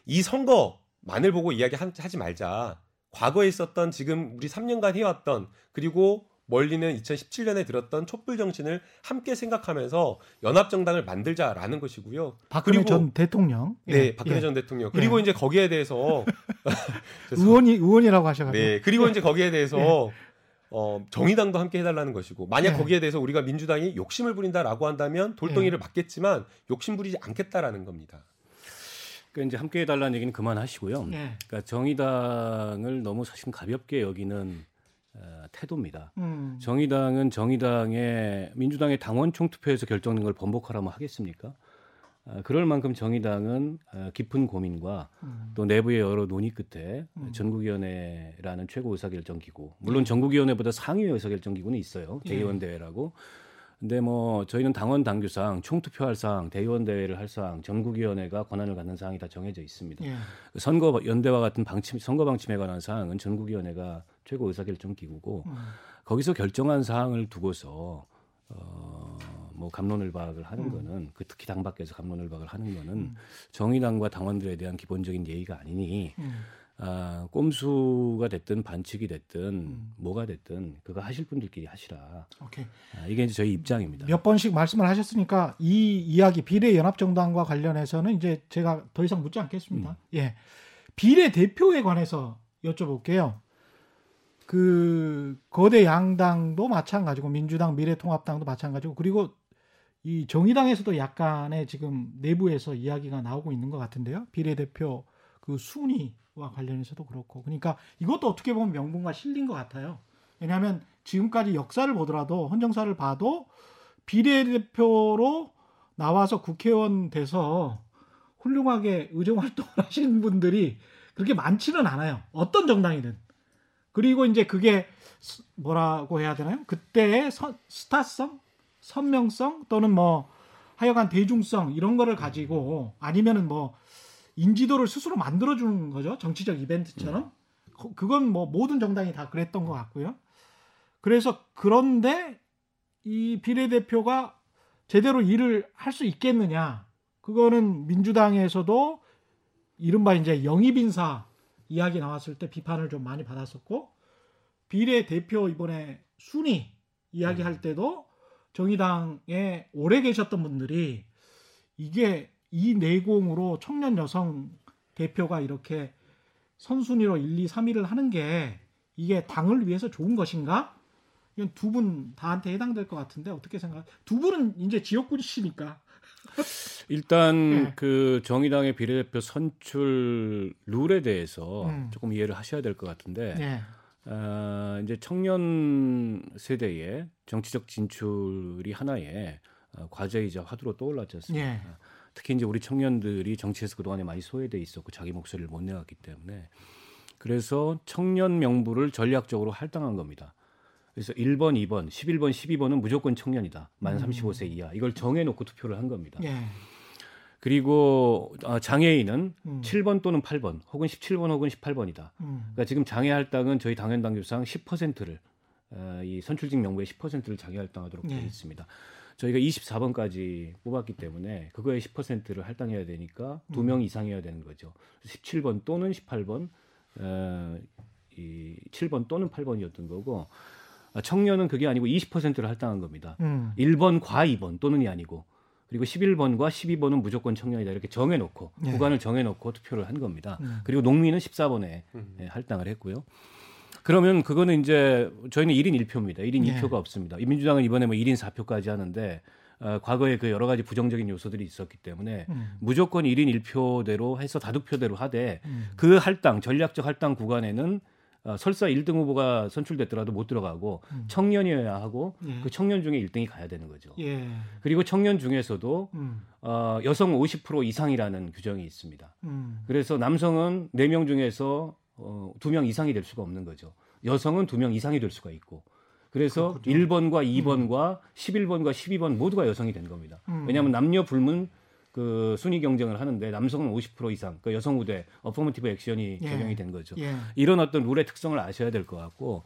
이 선거만을 보고 이야기하지 말자. 과거에 있었던 지금 우리 3년간 해왔던 그리고 멀리는 2017년에 들었던 촛불 정신을 함께 생각하면서 연합 정당을 만들자라는 것이고요. 박근혜 그리고- 전 대통령. 네, 예, 박근혜 예. 전 대통령. 그리고 이제 거기에 대해서 의원이 의원이라고 하셔가지고. 네, 그리고 이제 거기에 대해서 어, 정의당도 함께 해달라는 것이고 만약 네. 거기에 대해서 우리가 민주당이 욕심을 부린다라고 한다면 돌덩이를 맞겠지만 욕심 부리지 않겠다라는 겁니다. 그러니까 이제 함께 해달라는 얘기는 그만하시고요. 예. 그러니까 정의당을 너무 사실 가볍게 여기는 어, 태도입니다. 음. 정의당은 정의당의 민주당의 당원 총투표에서 결정된 걸 번복하라면 하겠습니까? 아, 그럴 만큼 정의당은 어, 깊은 고민과 음. 또 내부의 여러 논의 끝에 음. 전국위원회라는 최고 의사결정기구, 물론 전국위원회보다 상위 의사결정기구는 있어요. 예. 대의원 대회라고. 근데 뭐 저희는 당원 당규상 총투표할 사항, 대의원 대회를 할 사항, 전국위원회가 권한을 갖는 사항이 다 정해져 있습니다. 예. 선거 연대와 같은 방침, 선거 방침에 관한 사항은 전국위원회가 최고 의사결정 기구고 음. 거기서 결정한 사항을 두고서 어, 뭐 감론을박을 하는 음. 거는 그 특히 당 밖에서 감론을박을 하는 거는 음. 정의당과 당원들에 대한 기본적인 예의가 아니니 음. 아, 꼼수가 됐든 반칙이 됐든 음. 뭐가 됐든 그거 하실 분들끼리 하시라. 오케이. 아, 이게 이제 저희 입장입니다. 몇 번씩 말씀을 하셨으니까 이 이야기 비례 연합 정당과 관련해서는 이제 제가 더 이상 묻지 않겠습니다. 음. 예. 비례 대표에 관해서 여쭤볼게요. 그 거대 양당도 마찬가지고 민주당 미래통합당도 마찬가지고 그리고 이 정의당에서도 약간의 지금 내부에서 이야기가 나오고 있는 것 같은데요. 비례대표 그 순위와 관련해서도 그렇고 그러니까 이것도 어떻게 보면 명분과 실린 것 같아요. 왜냐하면 지금까지 역사를 보더라도 헌정사를 봐도 비례대표로 나와서 국회의원 돼서 훌륭하게 의정 활동을 하시는 분들이 그렇게 많지는 않아요. 어떤 정당이든. 그리고 이제 그게 스- 뭐라고 해야 되나요? 그때의 서- 스타성, 선명성 또는 뭐 하여간 대중성 이런 거를 가지고 아니면은 뭐 인지도를 스스로 만들어 주는 거죠. 정치적 이벤트처럼. 그- 그건 뭐 모든 정당이 다 그랬던 것 같고요. 그래서 그런데 이 비례대표가 제대로 일을 할 수 있겠느냐 그거는 민주당에서도 이른바 이제 영입인사 이야기 나왔을 때 비판을 좀 많이 받았었고 비례 대표 이번에 순위 이야기할 때도 정의당에 오래 계셨던 분들이 이게 이 내공으로 청년 여성 대표가 이렇게 선순위로 1, 2, 3위를 하는 게 이게 당을 위해서 좋은 것인가? 이건 두 분 다한테 해당될 것 같은데 어떻게 생각? 두 분은 이제 지역구시니까. 일단 네. 그 정의당의 비례대표 선출 룰에 대해서 음. 조금 이해를 하셔야 될 것 같은데 네. 아, 이제 청년 세대의 정치적 진출이 하나의 어, 과제이자 화두로 떠올랐지 않습니까? 예. 특히 이제 우리 청년들이 정치에서 그동안에 많이 소외돼 있었고 자기 목소리를 못 내왔기 때문에 그래서 청년 명부를 전략적으로 할당한 겁니다. 그래서 1번, 2번, 11번, 12번은 무조건 청년이다. 만 음. 35세 이하. 이걸 정해놓고 투표를 한 겁니다. 예. 그리고 어, 장애인은 음. 7번 또는 8번, 혹은 17번 혹은 18번이다. 음. 그러니까 지금 장애 할당은 저희 당연 당규상 10%를 어, 이 선출직 명부의 10%를 장애 할당하도록 되어 네. 있습니다. 저희가 24번까지 뽑았기 때문에 그거의 10%를 할당해야 되니까 두 음. 명 이상이어야 되는 거죠. 17번 또는 18번, 어, 이 7번 또는 8번이었던 거고 아, 청년은 그게 아니고 20%를 할당한 겁니다. 음. 1번과 2번 또는이 아니고 그리고 11번과 12번은 무조건 청년이다 이렇게 정해놓고 네. 구간을 정해놓고 투표를 한 겁니다. 음. 그리고 농민은 14번에 음. 예, 할당을 했고요. 그러면 그거는 이제 저희는 1인 1표입니다. 1인 네. 2표가 없습니다. 이 민주당은 이번에 뭐 1인 4표까지 하는데 어, 과거에 그 여러 가지 부정적인 요소들이 있었기 때문에 음. 무조건 1인 1표대로 해서 다득표대로 하되 음. 그 할당 전략적 할당 구간에는 어, 설사 1등 후보가 선출됐더라도 못 들어가고 음. 청년이어야 하고 예. 그 청년 중에 1등이 가야 되는 거죠. 예. 그리고 청년 중에서도 음. 어, 여성 50% 이상이라는 규정이 있습니다. 음. 그래서 남성은 4명 중에서 어, 2명 이상이 될 수가 없는 거죠. 여성은 2명 이상이 될 수가 있고. 그래서 그렇군요. 1번과 2번과 11번과 12번 모두가 여성이 된 겁니다. 음. 왜냐하면 남녀 불문 그 순위 경쟁을 하는데 남성은 50% 이상, 그 여성 후대 어퍼머티브 액션이 예. 적용이 된 거죠. 예. 이런 어떤 룰의 특성을 아셔야 될 것 같고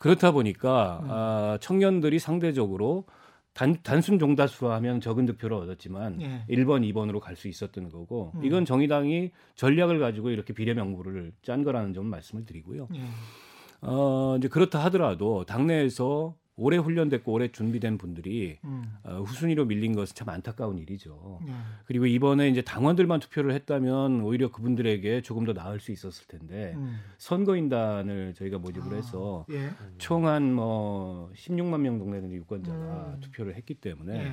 그렇다 보니까 음. 아, 청년들이 상대적으로 단, 단순 종다수로 하면 적은 득표를 얻었지만 예. 1번, 2번으로 갈 수 있었던 거고 음. 이건 정의당이 전략을 가지고 이렇게 비례 명부를 짠 거라는 점 말씀을 드리고요. 예. 어, 이제 그렇다 하더라도 당내에서 오래 훈련됐고 오래 준비된 분들이 음. 어, 후순위로 밀린 것은 참 안타까운 일이죠. 예. 그리고 이번에 이제 당원들만 투표를 했다면 오히려 그분들에게 조금 더 나을 수 있었을 텐데 음. 선거인단을 저희가 모집을 아, 해서 예. 총한 뭐 16만 명 정도 되는 유권자가 음. 투표를 했기 때문에 예.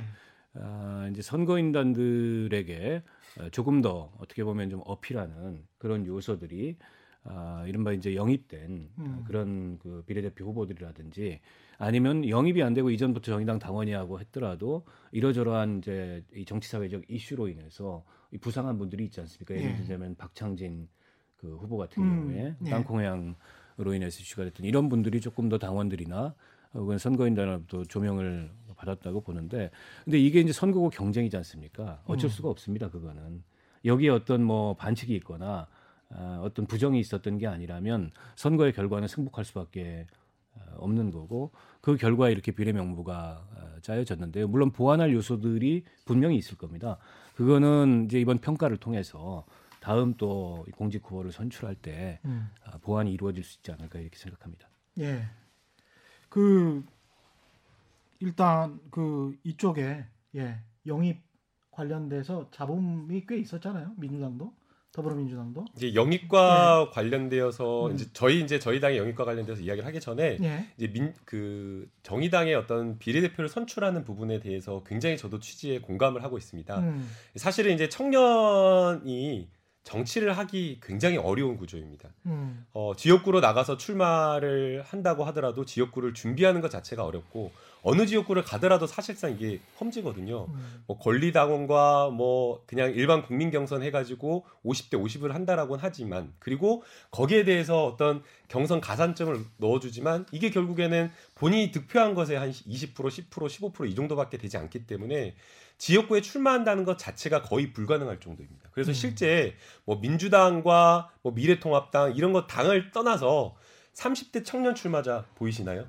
아, 이제 선거인단들에게 어, 조금 더 어떻게 보면 좀 어필하는 그런 요소들이 아, 이른바 이제 영입된 어, 음. 그런 그 비례대표 후보들이라든지 아니면 영입이 안 되고 이전부터 정의당 당원이하고 했더라도 이러저러한 이제 이 정치사회적 이슈로 인해서 이 부상한 분들이 있지 않습니까? 예를 예. 들자면 박창진 그 후보 같은 음, 경우에 예. 땅콩회항으로 인해서 이슈가 됐던 이런 분들이 조금 더 당원들이나 혹은 선거인단으로부터 조명을 받았다고 보는데 근데 이게 이제 선거구 경쟁이지 않습니까? 어쩔 음. 수가 없습니다. 그거는 여기에 어떤 뭐 반칙이 있거나 아, 어떤 부정이 있었던 게 아니라면 선거의 결과는 승복할 수밖에 어, 없는 거고 그 결과에 이렇게 비례 명부가 어, 짜여졌는데요. 물론 보완할 요소들이 분명히 있을 겁니다. 그거는 이제 이번 평가를 통해서 다음 또 공직 후보를 선출할 때 음. 아, 보완이 이루어질 수 있지 않을까 이렇게 생각합니다. 예. 그 일단 그 이쪽에 예 영입 관련돼서 잡음이 꽤 있었잖아요. 민주당도 더불어민주당도. 이제 영입과 관련되어서 음. 이제 저희 이제 저희 당의 영입과 관련돼서 이야기를 하기 전에 예. 이제 민 그 정의당의 어떤 비례대표를 선출하는 부분에 대해서 굉장히 저도 취지에 공감을 하고 있습니다. 음. 사실은 이제 청년이 정치를 하기 굉장히 어려운 구조입니다. 음. 어, 지역구로 나가서 출마를 한다고 하더라도 지역구를 준비하는 것 자체가 어렵고 어느 지역구를 가더라도 사실상 이게 험지거든요. 음. 뭐 권리당원과 뭐 그냥 일반 국민 경선 해가지고 50대 50을 한다라고는 하지만 그리고 거기에 대해서 어떤 경선 가산점을 넣어주지만 이게 결국에는 본인이 득표한 것에 한 20% 10% 15%이 정도밖에 되지 않기 때문에 지역구에 출마한다는 것 자체가 거의 불가능할 정도입니다. 그래서 음. 실제 뭐 민주당과 뭐 미래통합당 이런 거 당을 떠나서 30대 청년 출마자 보이시나요?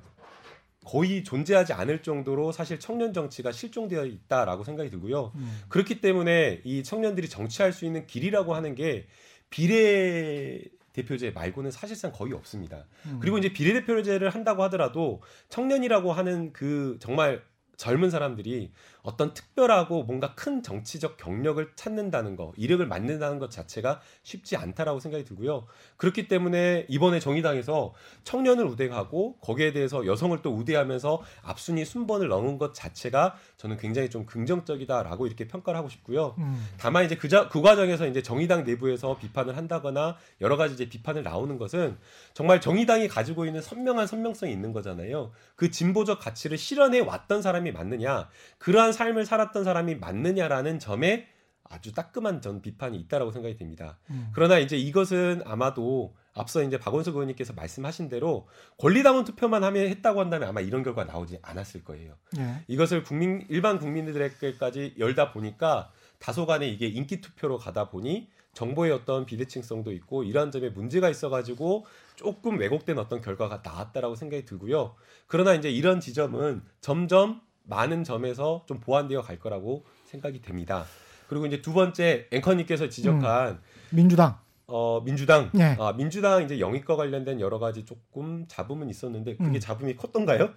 거의 존재하지 않을 정도로 사실 청년 정치가 실종되어 있다라고 생각이 들고요. 음. 그렇기 때문에 이 청년들이 정치할 수 있는 길이라고 하는 게 비례 대표제 말고는 사실상 거의 없습니다. 음. 그리고 이제 비례대표제를 한다고 하더라도 청년이라고 하는 그 정말 젊은 사람들이 어떤 특별하고 뭔가 큰 정치적 경력을 찾는다는 거, 이력을 만든다는 것 자체가 쉽지 않다라고 생각이 들고요. 그렇기 때문에 이번에 정의당에서 청년을 우대하고 거기에 대해서 여성을 또 우대하면서 앞순위 순번을 넣은 것 자체가 저는 굉장히 좀 긍정적이다라고 이렇게 평가를 하고 싶고요. 음. 다만 이제 그, 자, 그 과정에서 이제 정의당 내부에서 비판을 한다거나 여러 가지 이제 비판을 나오는 것은 정말 정의당이 가지고 있는 선명한 선명성이 있는 거잖아요. 그 진보적 가치를 실현해 왔던 사람이 맞느냐, 그러한 삶을 살았던 사람이 맞느냐라는 점에 아주 따끔한 전 비판이 있다라고 생각이 됩니다. 음. 그러나 이제 이것은 아마도 앞서 이제 박원석 의원님께서 말씀하신 대로 권리당원 투표만 하면 했다고 한다면 아마 이런 결과 나오지 않았을 거예요. 예. 이것을 국민 일반 국민들에게까지 열다 보니까 다소간에 이게 인기 투표로 가다 보니 정보의 어떤 비대칭성도 있고 이러한 점에 문제가 있어가지고 조금 왜곡된 어떤 결과가 나왔다라고 생각이 들고요. 그러나 이제 이런 지점은 점점 많은 점에서 좀 보완되어 갈 거라고 생각이 됩니다. 그리고 이제 두 번째 앵커님께서 지적한 민주당. 어 민주당 네. 아 민주당 이제 영입과 관련된 여러 가지 조금 잡음은 있었는데 그게 음. 잡음이 컸던가요?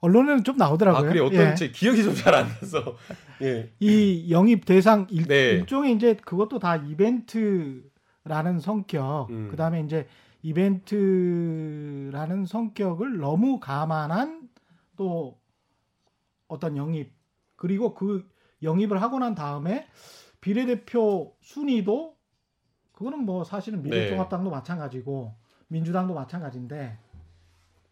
언론에는 좀 나오더라고요. 아 그래 어떤 예. 제 기억이 좀 잘 안 나서 예 이 영입 대상 일, 네. 일종의 이제 그것도 다 이벤트라는 성격, 음. 그 다음에 이제 이벤트라는 성격을 너무 감안한 또 어떤 영입 그리고 그 영입을 하고 난 다음에 비례대표 순위도 그거는 뭐 사실은 미래통합당도 마찬가지고 민주당도 마찬가지인데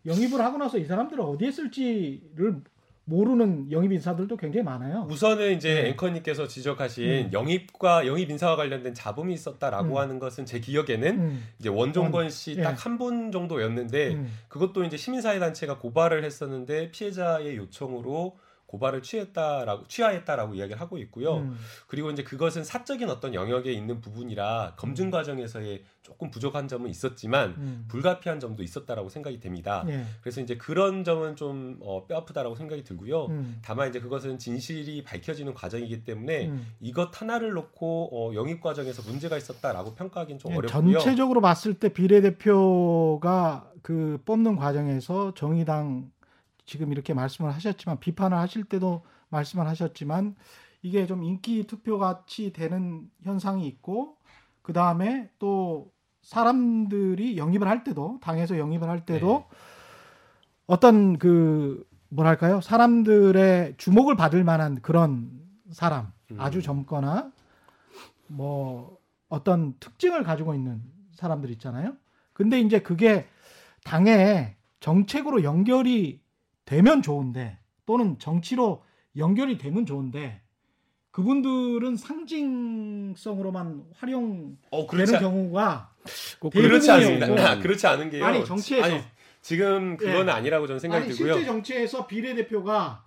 영입을 하고 나서 이 사람들을 어디에 쓸지를 모르는 영입 인사들도 굉장히 많아요. 우선은 이제 네. 앵커님께서 지적하신 음. 영입과 영입 인사와 관련된 잡음이 있었다라고 음. 하는 것은 제 기억에는 음, 이제 원종건 원, 씨 예. 딱한분 정도였는데 음. 그것도 이제 시민사회 단체가 고발을 했었는데 피해자의 요청으로 고발을 취했다라고 취하했다라고 이야기를 하고 있고요. 음. 그리고 이제 그것은 사적인 어떤 영역에 있는 부분이라 음. 검증 과정에서의 조금 부족한 점은 있었지만 음. 불가피한 점도 있었다라고 생각이 됩니다. 예. 그래서 이제 그런 점은 좀 어, 뼈아프다라고 생각이 들고요. 음. 다만 이제 그것은 진실이 밝혀지는 과정이기 때문에 음. 이것 하나를 놓고 어, 영입 과정에서 문제가 있었다라고 평가하기는 좀 예, 어렵고요. 전체적으로 봤을 때 비례대표가 그 뽑는 과정에서 정의당 지금 이렇게 말씀을 하셨지만 비판을 하실 때도 말씀을 하셨지만 이게 좀 인기 투표 같이 되는 현상이 있고 그 다음에 또 사람들이 영입을 할 때도 당에서 영입을 할 때도 네. 어떤 그 뭐랄까요 사람들의 주목을 받을 만한 그런 사람 음. 아주 젊거나 뭐 어떤 특징을 가지고 있는 사람들 있잖아요. 근데 이제 그게 당에 정책으로 연결이 되면 좋은데 또는 정치로 연결이 되면 좋은데 그분들은 상징성으로만 활용되는 어, 그렇지, 않- 경우가 꼭 그렇지. 않습니다. 아, 그렇지 않은 게요. 아니, 정치에서. 아니, 지금 그건 예. 아니라고 저는 생각이 아니 들고요. 실제 정치에서 비례대표가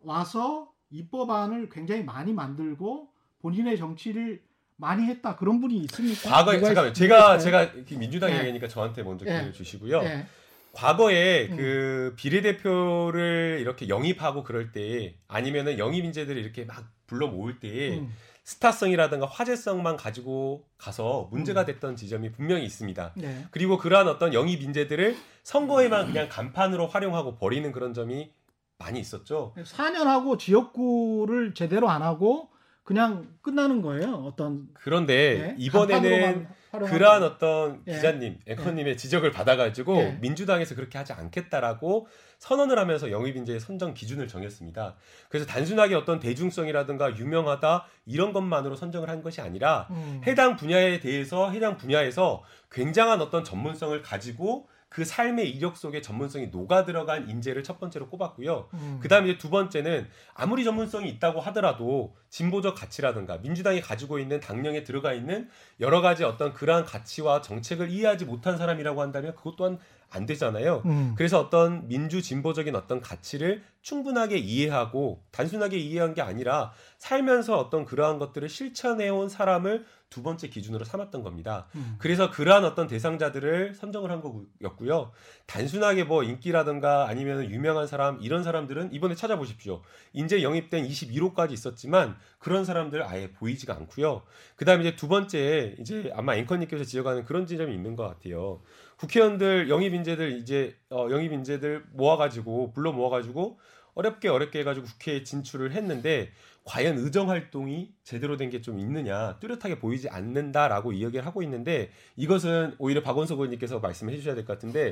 와서 입법안을 굉장히 많이 만들고 본인의 정치를 많이 했다 그런 분이 있습니까? 과거에 잠깐만 제가? 제가 민주당 예. 얘기니까 저한테 먼저 예. 기회를 주시고요. 예. 과거에 음. 그 비례대표를 이렇게 영입하고 그럴 때 아니면은 영입 인재들을 이렇게 막 불러 모을 때 음. 스타성이라든가 화제성만 가지고 가서 음. 문제가 됐던 지점이 분명히 있습니다. 네. 그리고 그러한 어떤 영입 인재들을 선거에만 그냥 간판으로 활용하고 버리는 그런 점이 많이 있었죠. 4년 하고 지역구를 제대로 안 하고 그냥 끝나는 거예요. 어떤 그런데 네, 이번에는 그러한 어떤 예. 기자님, 앵커님의 지적을 받아가지고 예. 민주당에서 그렇게 하지 않겠다라고 선언을 하면서 영입 인재의 선정 기준을 정했습니다. 그래서 단순하게 어떤 대중성이라든가 유명하다 이런 것만으로 선정을 한 것이 아니라 음. 해당 분야에 대해서 해당 분야에서 굉장한 어떤 전문성을 가지고 그 삶의 이력 속에 전문성이 녹아 들어간 인재를 첫 번째로 꼽았고요. 음. 그다음에 이제 두 번째는 아무리 전문성이 있다고 하더라도 진보적 가치라든가 민주당이 가지고 있는 당령에 들어가 있는 여러 가지 어떤 그러한 가치와 정책을 이해하지 못한 사람이라고 한다면 그것 또한 안 되잖아요. 음. 그래서 어떤 민주 진보적인 어떤 가치를 충분하게 이해하고 단순하게 이해한 게 아니라 살면서 어떤 그러한 것들을 실천해온 사람을 두 번째 기준으로 삼았던 겁니다. 음. 그래서 그러한 어떤 대상자들을 선정을 한 거였고요. 단순하게 뭐 인기라든가 아니면 유명한 사람 이런 사람들은 이번에 찾아보십시오. 인재 영입된 21호까지 있었지만 그런 사람들 아예 보이지가 않고요. 그다음에 이제 두 번째 이제 아마 앵커님께서 지적하는 그런 지점이 있는 것 같아요. 국회의원들 영입 인재들 이제 어, 영입 인재들 모아가지고 불러 모아가지고 어렵게 어렵게 해가지고 국회에 진출을 했는데 과연 의정 활동이 제대로 된 게 좀 있느냐 뚜렷하게 보이지 않는다라고 이야기를 하고 있는데 이것은 오히려 박원석 의원님께서 말씀해 주셔야 될 것 같은데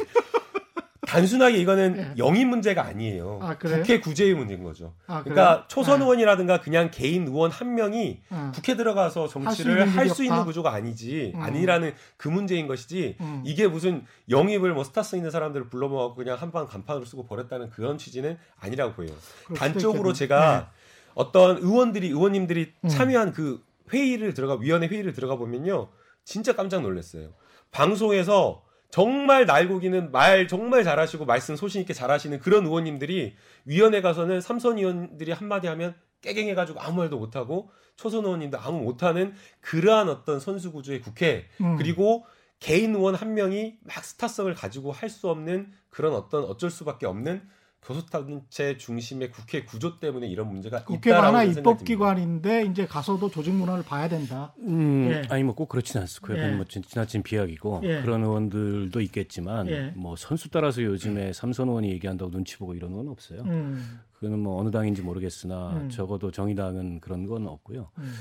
단순하게 이거는 네. 영입 문제가 아니에요. 아, 국회 구제의 문제인 거죠. 아, 그러니까 초선 네. 의원이라든가 그냥 개인 의원 한 명이 음. 국회 들어가서 정치를 할 수 있는 구조가 아니지 음. 아니라는 그 문제인 것이지 음. 이게 무슨 영입을 뭐 스타성 있는 사람들을 불러 모아고 그냥 한 방 간판으로 쓰고 버렸다는 그런 취지는 아니라고 보여요. 단적으로 제가 네. 어떤 의원들이 의원님들이 음. 참여한 그 회의를 들어가 위원회 회의를 들어가 보면요 진짜 깜짝 놀랐어요. 방송에서 정말 날고기는 말 정말 잘하시고 말씀 소신 있게 잘하시는 그런 의원님들이 위원회 가서는 삼선 의원들이 한마디 하면 깨갱해가지고 아무 말도 못하고 초선 의원님도 아무 못하는 그러한 어떤 선수 구조의 국회 음. 그리고 개인 의원 한 명이 막 스타성을 가지고 할 수 없는 그런 어떤 어쩔 수밖에 없는 교섭단체 중심의 국회 구조 때문에 이런 문제가 국회가 하나 입법기관인데 이제 가서도 조직 문화를 봐야 된다. 음, 예. 아니 뭐 꼭 그렇지는. 그건 예. 뭐 지나친 비약이고 예. 그런 의원들도 있겠지만 예. 뭐 선수 따라서 요즘에 삼선 의원이 얘기한다고 눈치 보고 이런 건 없어요. 음. 그거는 뭐 어느 당인지 모르겠으나 음. 적어도 정의당은 그런 건 없고요. 음.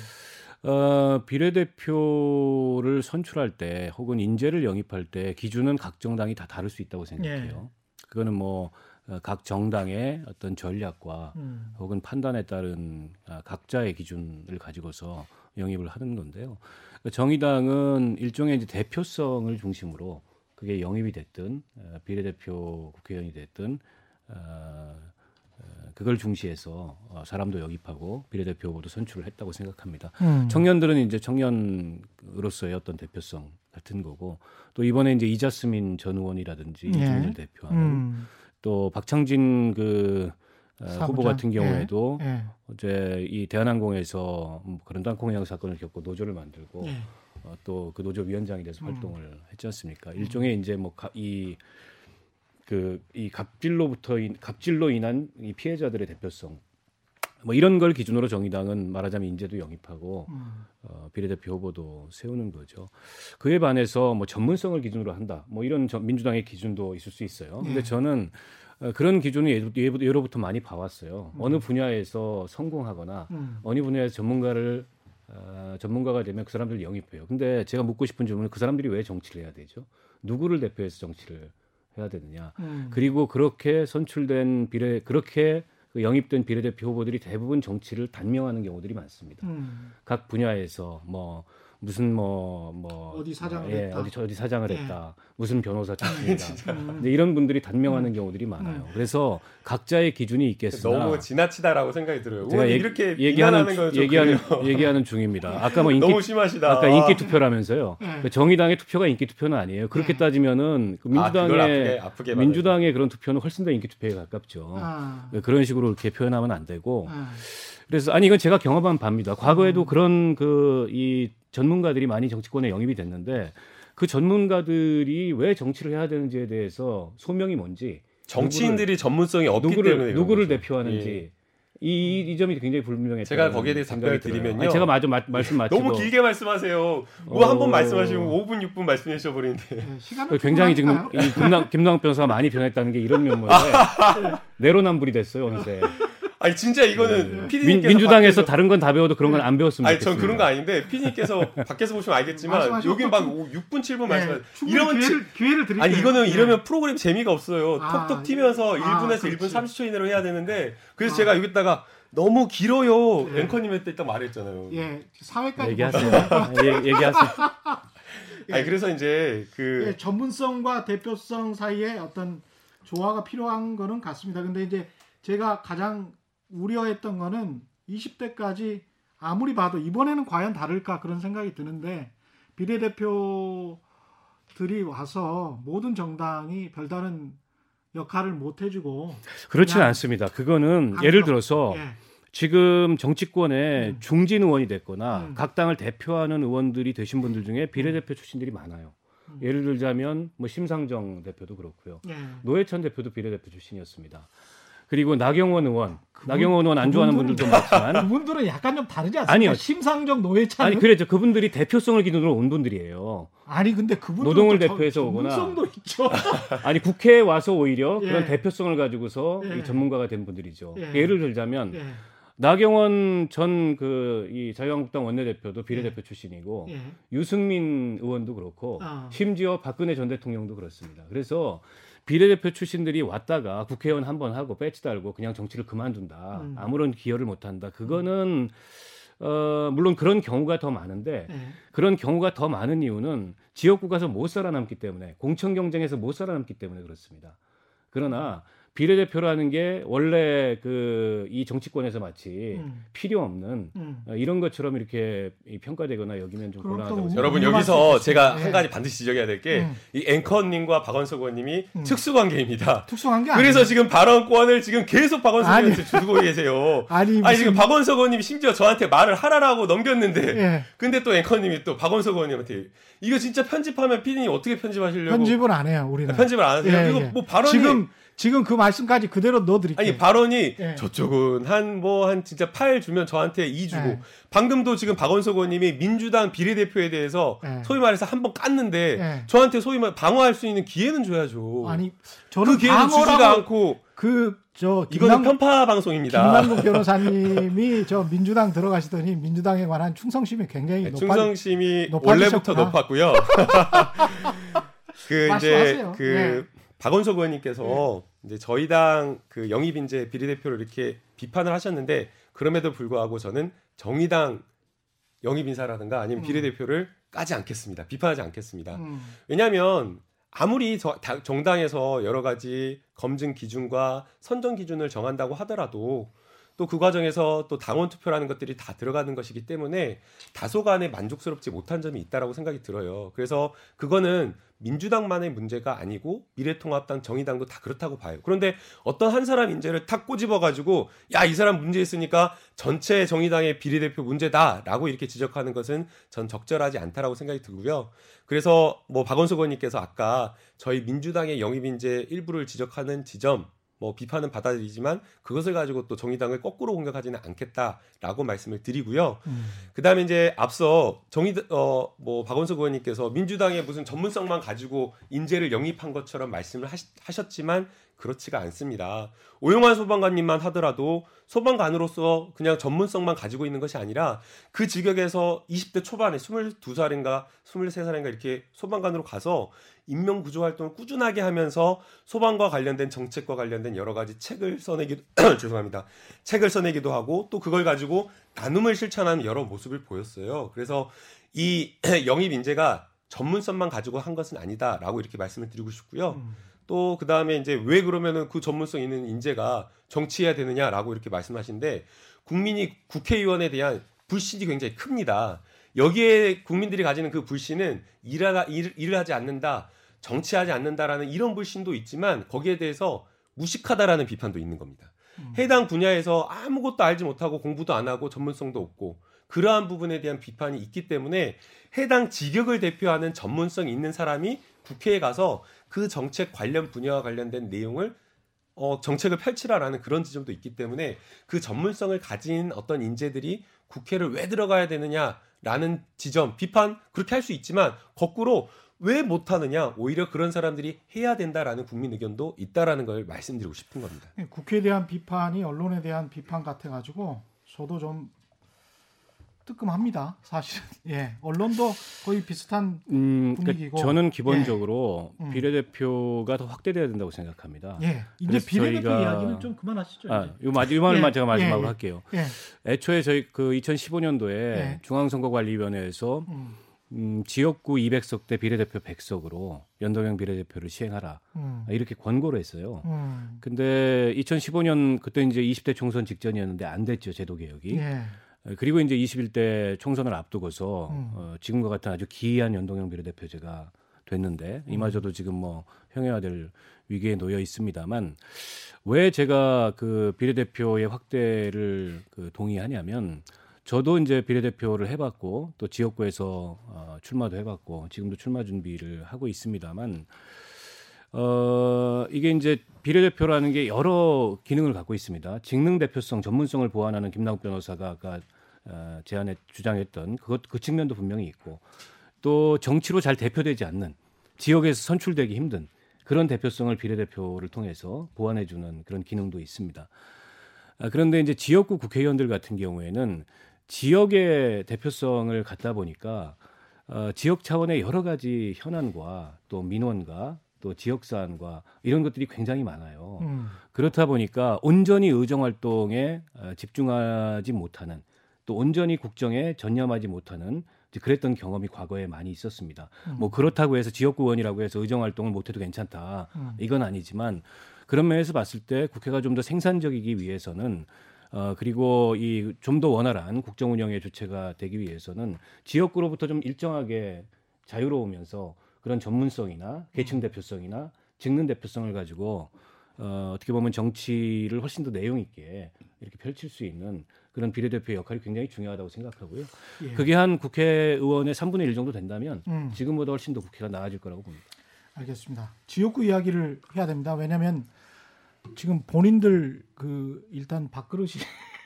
어, 비례대표를 선출할 때 혹은 인재를 영입할 때 기준은 각 정당이 다 다를 수 있다고 생각해요. 예. 그거는 뭐어 각 정당의 어떤 전략과 음. 혹은 판단에 따른 아, 각자의 기준을 가지고서 영입을 하는 건데요. 그러니까 정의당은 일종의 이제 대표성을 중심으로 그게 영입이 됐든 어, 비례대표 국회의원이 됐든 어, 그걸 중시해서 사람도 영입하고 비례대표 후보도 선출을 했다고 생각합니다. 음. 청년들은 이제 청년으로서의 어떤 대표성 같은 거고 또 이번에 이제 이자스민 전 의원이라든지 네. 이준을 대표하는 음. 또 박창진 그 어, 후보 같은 경우에도 예, 예. 어제 이 대한항공에서 뭐 그런 땅콩 해양 사건을 겪고 노조를 만들고 예. 어, 또그 노조 위원장이 돼서 음. 활동을 했지 않습니까? 음. 일종의 이제 뭐이 그이 갑질로부터 인, 갑질로 인한 이 피해자들의 대표성 뭐 이런 걸 기준으로 정의당은 말하자면 인재도 영입하고 음. 어, 비례대표 후보도 세우는 거죠. 그에 반해서 뭐 전문성을 기준으로 한다. 뭐 이런 저, 민주당의 기준도 있을 수 있어요. 근데 예. 저는 어, 그런 기준을 예, 예로 부터 많이 봐왔어요. 음. 어느 분야에서 성공하거나 음. 어느 분야에서 전문가를 어, 전문가가 되면 그 사람들 영입해요. 근데 제가 묻고 싶은 질문은 그 사람들이 왜 정치를 해야 되죠? 누구를 대표해서 정치를 해야 되느냐? 음. 그리고 그렇게 선출된 비례 그렇게 그 영입된 비례대표 후보들이 대부분 정치를 단명하는 경우들이 많습니다. 음. 각 분야에서 뭐 무슨 뭐뭐 뭐, 어디 사장을 예, 했다. 어디 어디 사장을 예. 했다. 무슨 변호사 출신이다. 음. 이런 분들이 단명하는 음. 경우들이 많아요. 음. 그래서 각자의 기준이 있겠으나 너무 지나치다라고 생각이 들어요. 제가 이렇게 얘기하는 얘기하는 얘기하는 중입니다. 아까 뭐 인기 너무 심하시다. 아까 인기 투표라면서요. 네. 그 정의당의 투표가 인기 투표는 아니에요. 그렇게 네. 따지면은 그 민주당의 아, 아프게, 아프게 민주당의 그런 투표는 훨씬 더 인기 투표에 가깝죠. 아. 그런 식으로 이렇게 표현하면 안 되고. 아. 그래서 아니 이건 제가 경험한 바입니다. 과거에도 음. 그런 그이 전문가들이 많이 정치권에 영입이 됐는데 그 전문가들이 왜 정치를 해야 되는지에 대해서 소명이 뭔지 정치인들이 누구를, 전문성이 없기 누구를, 때문에 누구를 대표하는지 예. 이, 이 점이 굉장히 불분명했 제가 거기에 대해서 답변을 드리면요. 아니, 제가 마저 마, 말씀 마치고 너무 길게 말씀하세요. 뭐 한번 어... 말씀하시면 5분 6분 말씀해 주셔 버리는데. 네, 굉장히 지금 이 김남 김남 변호사가 많이 변했다는 게 이런 면모인데 내로남불이 됐어요 어느새. 아니 진짜 이거는 네. 민, 민주당에서 밖에서... 다른 건 다 배워도 그런 건 안 배웠으면 아니 전 그런 거 아닌데 피디님께서 밖에서 보시면 알겠지만 여기 막 6분 7분 네, 말씀 이러면 기회를, 기회를 드릴게요. 아니 이거는 네. 이러면 프로그램 재미가 없어요. 아, 톡톡 튀면서 아, 1분에서 그렇지. 1분 30초 이내로 해야 되는데 그래서 아. 제가 여기다가 너무 길어요. 네. 앵커님한테 딱 말했잖아요. 예, 사회까지 얘기하세요. 예, 얘기하세요. 예. 아니 그래서 이제 그 예, 전문성과 대표성 사이에 어떤 조화가 필요한 거는 같습니다. 근데 이제 제가 가장 우려했던 거는 20대까지 아무리 봐도 이번에는 과연 다를까 그런 생각이 드는데 비례대표 들이 와서 모든 정당이 별다른 역할을 못 해주고 그렇지는 않습니다. 그거는 안 예를 들어서 예. 지금 정치권에 음. 중진 의원이 됐거나 음. 각 당을 대표하는 의원들이 되신 분들 중에 비례대표 출신들이 많아요. 음. 예를 들자면 뭐 심상정 대표도 그렇고요. 예. 노회찬 대표도 비례대표 출신이었습니다. 그리고 나경원 의원, 그분- 나경원 의원 안 좋아하는 분들도 많지만 그분들은 약간 좀 다르지 않습니까? 아니요. 심상정 노회찬 아니 그래죠. 그분들이 대표성을 기준으로 온 분들이에요. 아니 근데 그분들 노동을 대표해서 오거나. 전문성도 있죠. 아니 국회에 와서 오히려 예. 그런 대표성을 가지고서 예. 이 전문가가 된 분들이죠. 예. 예를 들자면 예. 나경원 전 그 이 자유한국당 원내대표도 비례대표 출신이고 예. 유승민 의원도 그렇고 아. 심지어 박근혜 전 대통령도 그렇습니다. 그래서 비례대표 출신들이 왔다가 국회의원 한 번 하고 배지 달고 그냥 정치를 그만둔다. 음. 아무런 기여를 못 한다. 그거는 어 물론 그런 경우가 더 많은데 예. 그런 경우가 더 많은 이유는 지역구 가서 못 살아남기 때문에 공천 경쟁에서 못 살아남기 때문에 그렇습니다. 그러나 비례대표라는 게 원래 그 이 정치권에서 마치 음. 필요 없는 음. 어, 이런 것처럼 이렇게 이 평가되거나 여기면 좀 곤란하다고 생각합니다. 여러분 여기서 수 제가 있겠습니다. 한 예. 가지 반드시 지적해야 될게 음. 이 앵커님과 박원석 의원님이 음. 특수관계입니다. 특수한 게 그래서 아니에요. 지금 발언권을 지금 계속 박원석. 의원한테 주고 계세요. 아니, 아니 지금 무슨- 박원석 의원님이 심지어 저한테 말을 하라라고 넘겼는데 예. 근데 또 앵커님이 또 박원석 의원님한테 이거 진짜 편집하면 피디님 어떻게 편집하시려고 편집은 안 해요 우리는. 편집을 안 하세요? 예, 이거 예. 뭐 발언이 지금 지금 그 말씀까지 그대로 넣어드릴게요. 아니 발언이 예. 저쪽은 한뭐 한 진짜 8 주면 저한테 2 주고 예. 방금도 지금 박원석 의원님이 민주당 비례대표에 대해서 예. 소위 말해서 한 번 깠는데 예. 저한테 소위 말 방어할 수 있는 기회는 줘야죠. 아니 저는 그 기회는 주지도 않고 그저 이거는 편파 방송입니다. 김남국 변호사님이 저 민주당 들어가시더니 민주당에 관한 충성심이 굉장히 네, 높아. 충성심이 높아지셨구나. 원래부터 높았고요. 그 이제. 그 네. 박원석 의원님께서 이제 저희 당 그 영입 인재 비례대표를 이렇게 비판을 하셨는데 그럼에도 불구하고 저는 정의당 영입 인사라든가 아니면 음. 비례대표를 까지 않겠습니다. 비판하지 않겠습니다. 음, 왜냐하면 아무리 저- 다- 정당에서 여러 가지 검증 기준과 선정 기준을 정한다고 하더라도 또 그 과정에서 또 당원 투표라는 것들이 다 들어가는 것이기 때문에 다소간에 만족스럽지 못한 점이 있다라고 생각이 들어요. 그래서 그거는 민주당만의 문제가 아니고 미래통합당, 정의당도 다 그렇다고 봐요. 그런데 어떤 한 사람 인재를 탁 꼬집어 가지고 야 이 사람 문제 있으니까 전체 정의당의 비례대표 문제다라고 이렇게 지적하는 것은 전 적절하지 않다라고 생각이 들고요. 그래서 뭐 박원석 의원님께서 아까 저희 민주당의 영입 인재 일부를 지적하는 지점 뭐 비판은 받아들이지만 그것을 가지고 또 정의당을 거꾸로 공격하지는 않겠다라고 말씀을 드리고요. 음. 그다음에 이제 앞서 정의 어뭐 박원석 의원님께서 민주당의 무슨 전문성만 가지고 인재를 영입한 것처럼 말씀을 하시, 하셨지만 그렇지가 않습니다. 오용환 소방관님만 하더라도 소방관으로서 그냥 전문성만 가지고 있는 것이 아니라 그 직역에서 20대 초반에 22살인가 23살인가 이렇게 소방관으로 가서 인명 구조 활동을 꾸준하게 하면서 소방과 관련된 정책과 관련된 여러 가지 책을 써내기도 죄송합니다. 책을 써내기도 하고 또 그걸 가지고 나눔을 실천하는 여러 모습을 보였어요. 그래서 이 영입 인재가 전문성만 가지고 한 것은 아니다라고 이렇게 말씀을 드리고 싶고요. 음. 또 그다음에 이제 왜 그러면은 그 전문성 있는 인재가 정치해야 되느냐라고 이렇게 말씀하시는데 국민이 국회의원에 대한 불신이 굉장히 큽니다. 여기에 국민들이 가지는 그 불신은 일하, 일, 일을 하지 않는다, 정치하지 않는다라는 이런 불신도 있지만 거기에 대해서 무식하다라는 비판도 있는 겁니다. 음. 해당 분야에서 아무것도 알지 못하고 공부도 안 하고 전문성도 없고 그러한 부분에 대한 비판이 있기 때문에 해당 직역을 대표하는 전문성 있는 사람이 국회에 가서 그 정책 관련 분야와 관련된 내용을 어, 정책을 펼치라라는 그런 지점도 있기 때문에 그 전문성을 가진 어떤 인재들이 국회를 왜 들어가야 되느냐라는 지점 비판 그렇게 할 수 있지만 거꾸로 왜 못하느냐 오히려 그런 사람들이 해야 된다라는 국민 의견도 있다라는 걸 말씀드리고 싶은 겁니다. 예, 국회에 대한 비판이 언론에 대한 비판 같아 가지고 저도 좀 뜨끔합니다. 사실은 예 언론도 거의 비슷한 음, 그러니까 분위기고. 저는 기본적으로 음. 비례대표가 더 확대돼야 된다고 생각합니다. 예 이제 비례대표 저희가- 이야기는 좀 그만하시죠. 아. 요 마, 요 말만 예, 제가 마지막으로 예, 예. 할게요. 예. 애초에 저희 그 2015년도에 예. 중앙선거관리위원회에서 음, 음, 지역구 200석 대 비례대표 100석으로 연동형 비례대표를 시행하라 음, 이렇게 권고를 했어요. 음, 근데 2015년 그때 이제 20대 총선 직전이었는데 안 됐죠 제도 개혁이. 예. 어, 그리고 이제 21대 총선을 앞두고서 음. 어, 지금과 같은 아주 기이한 연동형 비례대표제가 됐는데 이마저도 지금 뭐 형해화될 위기에 놓여 있습니다만 왜 제가 그 비례대표의 확대를 그 동의하냐면 저도 이제 비례대표를 해봤고 또 지역구에서 어, 출마도 해봤고 지금도 출마 준비를 하고 있습니다만 어 이게 이제 비례대표라는 게 여러 기능을 갖고 있습니다. 직능 대표성, 전문성을 보완하는 김남국 변호사가 아까 어, 제안에 주장했던 그것 그 측면도 분명히 있고 또 정치로 잘 대표되지 않는 지역에서 선출되기 힘든 그런 대표성을 비례대표를 통해서 보완해주는 그런 기능도 있습니다. 아, 그런데 이제 지역구 국회의원들 같은 경우에는 지역의 대표성을 갖다 보니까 어, 지역 차원의 여러 가지 현안과 또 민원과 또 지역 사안과 이런 것들이 굉장히 많아요. 음. 그렇다 보니까 온전히 의정 활동에 어, 집중하지 못하는 또 온전히 국정에 전념하지 못하는 그랬던 경험이 과거에 많이 있었습니다. 음. 뭐 그렇다고 해서 지역구원이라고 해서 의정 활동을 못해도 괜찮다. 음. 이건 아니지만 그런 면에서 봤을 때 국회가 좀 더 생산적이기 위해서는 어 그리고 이 좀 더 원활한 국정 운영의 주체가 되기 위해서는 지역구로부터 좀 일정하게 자유로우면서 그런 전문성이나 계층 대표성이나 직능 대표성을 가지고 어, 어떻게 보면 정치를 훨씬 더 내용 있게 이렇게 펼칠 수 있는 그런 비례대표의 역할이 굉장히 중요하다고 생각하고요. 예. 그게 한 국회의원의 3분의 1 정도 된다면 음. 지금보다 훨씬 더 국회가 나아질 거라고 봅니다. 알겠습니다. 지역구 이야기를 해야 됩니다. 왜냐하면 지금 본인들 그 일단 밥그릇이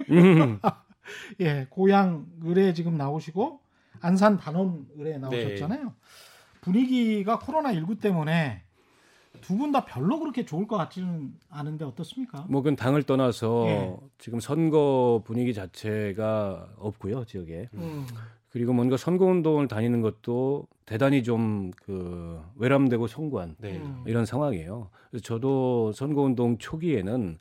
음. 예 고향 의뢰 지금 나오시고 안산 단원 의뢰 나오셨잖아요. 네. 분위기가 코로나 19 때문에 두 분 다 별로 그렇게 좋을 것 같지는 않은데 어떻습니까? 뭐 그건 당을 떠나서 예. 지금 선거 분위기 자체가 없고요 지역에. 음. 그리고 뭔가 선거 운동을 다니는 것도 대단히 좀 그 외람되고 송구한 네. 음. 이런 상황이에요. 그래서 저도 선거 운동 초기에는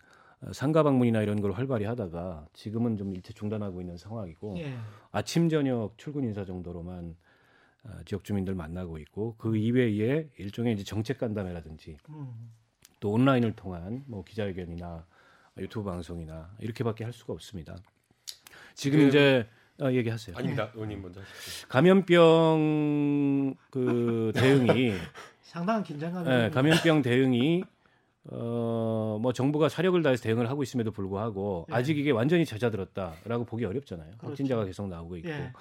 상가 방문이나 이런 걸 활발히 하다가 지금은 좀 일체 중단하고 있는 상황이고 예. 아침 저녁 출근 인사 정도로만 어, 지역 주민들 만나고 있고 그 이외에 일종의 이제 정책 간담회라든지 음. 또 온라인을 통한 뭐 기자회견이나 유튜브 방송이나 이렇게밖에 할 수가 없습니다. 지금 그, 이제 아, 얘기하세요. 아닙니다, 네. 의원님 먼저. 하십시오. 감염병 그 대응이 상당한 긴장감이. 네, 감염병 대응이 어, 뭐 정부가 사력을 다해서 대응을 하고 있음에도 불구하고 예. 아직 이게 완전히 잦아들었다라고 보기 어렵잖아요. 그렇죠. 확진자가 계속 나오고 있고. 예.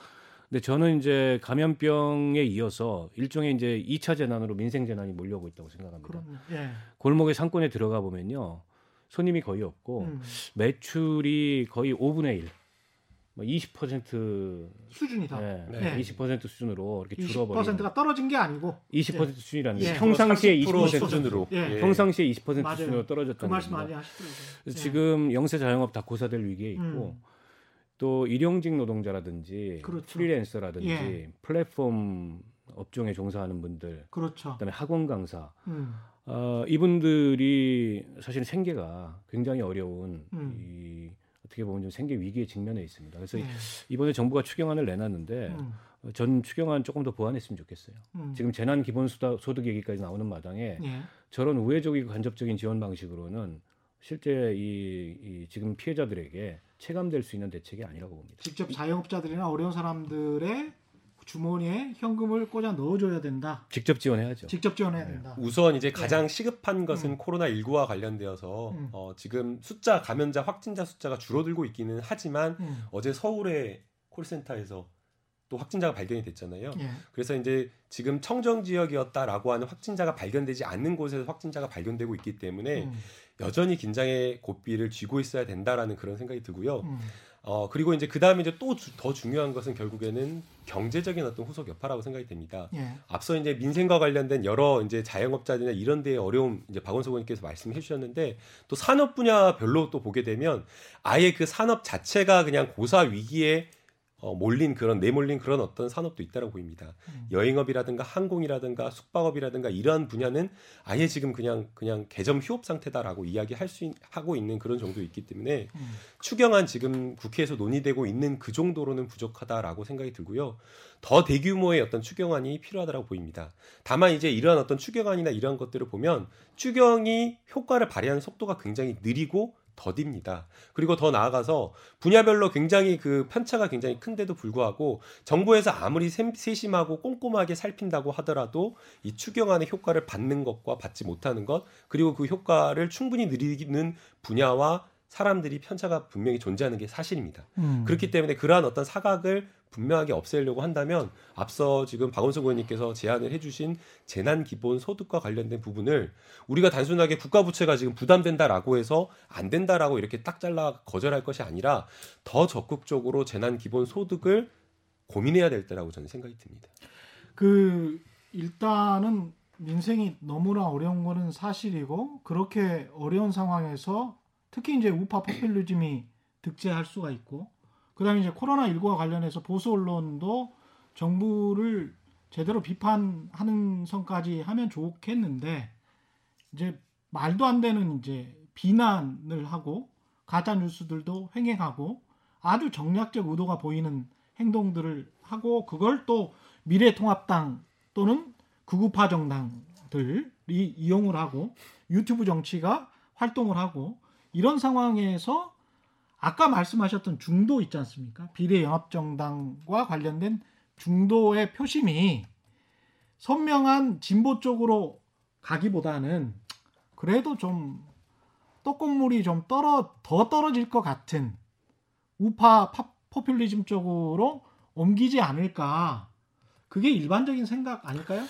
근데 저는 이제 감염병에 이어서 일종의 이제 2차 재난으로 민생 재난이 몰려오고 있다고 생각합니다. 예. 골목의 상권에 들어가 보면요. 손님이 거의 없고 음. 매출이 거의 5분의 1. 뭐20% 수준이다. 네, 네. 20% 수준으로 이렇게 줄어버린. 20%가 떨어진 게 아니고 20% 예. 수준이라는 게 예. 평상시에 20% 수준으로 예. 예. 평상시에 20% 맞아요. 수준으로 떨어졌다는 그 말씀 많이 하시더라고요. 예. 지금 영세 자영업 다 고사될 위기에 있고 음. 또 일용직 노동자라든지 그렇죠. 프리랜서라든지 예. 플랫폼 업종에 종사하는 분들, 그렇죠. 그다음에 학원 강사, 음. 어, 이분들이 사실 생계가 굉장히 어려운 음. 이 어떻게 보면 좀 생계 위기에 직면해 있습니다. 그래서 예. 이번에 정부가 추경안을 내놨는데 음. 전 추경안 조금 더 보완했으면 좋겠어요. 음. 지금 재난 기본 소득 얘기까지 나오는 마당에 예. 저런 우회적이고 간접적인 지원 방식으로는 실제 이, 이 지금 피해자들에게 체감될 수 있는 대책이 아니라고 봅니다. 직접 자영업자들이나 어려운 사람들의 주머니에 현금을 꽂아 넣어줘야 된다. 직접 지원해야죠. 직접 지원해야 네. 된다. 우선 이제 가장 네. 시급한 것은 음. 코로나 19와 관련되어서 음. 어, 지금 숫자 감염자 확진자 숫자가 줄어들고 있기는 하지만 음. 어제 서울의 콜센터에서 또 확진자가 발견이 됐잖아요. 예. 그래서 이제 지금 청정 지역이었다라고 하는 확진자가 발견되지 않는 곳에서 확진자가 발견되고 있기 때문에 음. 여전히 긴장의 고삐를 쥐고 있어야 된다라는 그런 생각이 들고요. 음. 어 그리고 이제 그 다음에 이제 또 더 중요한 것은 결국에는 경제적인 어떤 후속 여파라고 생각이 됩니다. 예. 앞서 이제 민생과 관련된 여러 이제 자영업자들이나 이런 데의 어려움 이제 박원석 의원님께서 말씀해 주셨는데 또 산업 분야별로 또 보게 되면 아예 그 산업 자체가 그냥 고사 위기에 어, 몰린 그런 내몰린 그런 어떤 산업도 있다고 보입니다. 음. 여행업이라든가 항공이라든가 숙박업이라든가 이러한 분야는 아예 지금 그냥 그냥 개점 휴업 상태다라고 이야기할 수 하고 있는 그런 정도 있기 때문에 음. 추경안 지금 국회에서 논의되고 있는 그 정도로는 부족하다라고 생각이 들고요. 더 대규모의 어떤 추경안이 필요하다고 보입니다. 다만 이제 이러한 어떤 추경안이나 이러한 것들을 보면 추경이 효과를 발휘하는 속도가 굉장히 느리고 더딥니다. 그리고 더 나아가서 분야별로 굉장히 그 편차가 굉장히 큰데도 불구하고 정부에서 아무리 세심하고 꼼꼼하게 살핀다고 하더라도 이 추경안의 효과를 받는 것과 받지 못하는 것 그리고 그 효과를 충분히 누리는 분야와 사람들이 편차가 분명히 존재하는 게 사실입니다. 음. 그렇기 때문에 그러한 어떤 사각을 분명하게 없애려고 한다면 앞서 지금 박원석 의원님께서 제안을 해주신 재난 기본 소득과 관련된 부분을 우리가 단순하게 국가 부채가 지금 부담된다라고 해서 안 된다라고 이렇게 딱 잘라 거절할 것이 아니라 더 적극적으로 재난 기본 소득을 고민해야 될 때라고 저는 생각이 듭니다. 그 일단은 민생이 너무나 어려운 거는 사실이고 그렇게 어려운 상황에서 특히 이제 우파 포퓰리즘이 득세할 수가 있고 그다음에 이제 코로나 19와 관련해서 보수 언론도 정부를 제대로 비판하는 선까지 하면 좋겠는데 이제 말도 안 되는 이제 비난을 하고 가짜 뉴스들도 횡행하고 아주 정략적 의도가 보이는 행동들을 하고 그걸 또 미래통합당 또는 극우파 정당들이 이용을 하고 유튜브 정치가 활동을 하고 이런 상황에서 아까 말씀하셨던 중도 있지 않습니까? 비례 연합정당과 관련된 중도의 표심이 선명한 진보 쪽으로 가기보다는 그래도 좀 떡국물이 좀 떨어 더 떨어질 것 같은 우파 파, 포퓰리즘 쪽으로 옮기지 않을까 그게 일반적인 생각 아닐까요?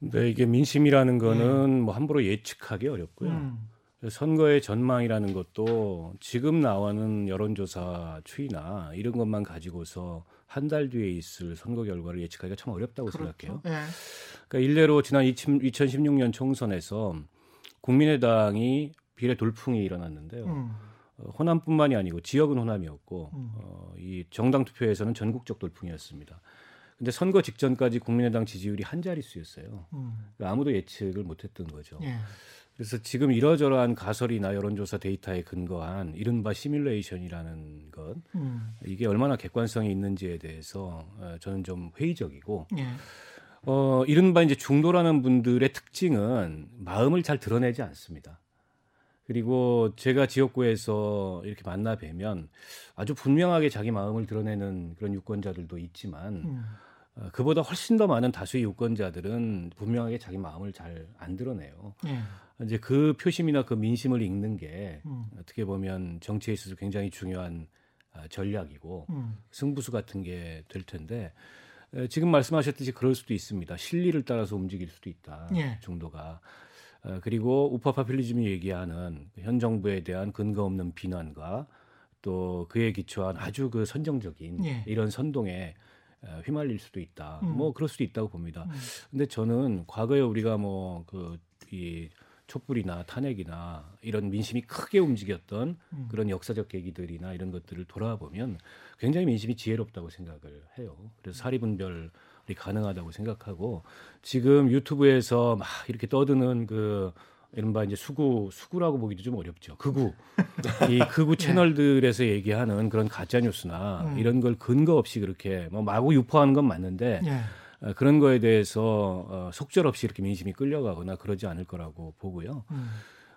네, 이게 민심이라는 거는 네. 뭐 함부로 예측하기 어렵고요. 음. 선거의 전망이라는 것도 지금 나오는 여론조사 추이나 이런 것만 가지고서 한 달 뒤에 있을 선거 결과를 예측하기가 참 어렵다고 그렇죠. 생각해요. 네. 그러니까 일례로 지난 2016년 총선에서 국민의당이 비례 돌풍이 일어났는데요. 음. 어, 호남뿐만이 아니고 지역은 호남이었고 음. 어, 이 정당 투표에서는 전국적 돌풍이었습니다. 근데 선거 직전까지 국민의당 지지율이 한 자릿수였어요. 음. 그러니까 아무도 예측을 못했던 거죠. 예. 그래서 지금 이러저러한 가설이나 여론조사 데이터에 근거한 이른바 시뮬레이션이라는 것 음. 이게 얼마나 객관성이 있는지에 대해서 어, 저는 좀 회의적이고 예. 어, 이른바 이제 중도라는 분들의 특징은 마음을 잘 드러내지 않습니다. 그리고 제가 지역구에서 이렇게 만나 뵈면 아주 분명하게 자기 마음을 드러내는 그런 유권자들도 있지만 음. 어, 그보다 훨씬 더 많은 다수의 유권자들은 분명하게 자기 마음을 잘 안 드러내요. 예. 이제 그 표심이나 그 민심을 읽는 게 음. 어떻게 보면 정치에 있어서 굉장히 중요한 아, 전략이고 음. 승부수 같은 게 될 텐데 지금 말씀하셨듯이 그럴 수도 있습니다. 실리를 따라서 움직일 수도 있다. 예. 정도가. 어, 그리고 우파 파퓰리즘이 얘기하는 현 정부에 대한 근거 없는 비난과 또 그에 기초한 아주 그 선정적인 예. 이런 선동에 어, 휘말릴 수도 있다. 음. 뭐 그럴 수도 있다고 봅니다. 음. 근데 저는 과거에 우리가 뭐 그 이 촛불이나 탄핵이나 이런 민심이 크게 움직였던 음. 그런 역사적 계기들이나 이런 것들을 돌아보면 굉장히 민심이 지혜롭다고 생각을 해요. 그래서 사리분별이 가능하다고 생각하고 지금 유튜브에서 막 이렇게 떠드는 그 이른바 이제 수구 수구라고 보기도 좀 어렵죠. 극우 이 극우 네. 채널들에서 얘기하는 그런 가짜 뉴스나 음. 이런 걸 근거 없이 그렇게 뭐 마구 유포하는 건 맞는데 네. 어, 그런 거에 대해서 어, 속절없이 이렇게 민심이 끌려가거나 그러지 않을 거라고 보고요. 음.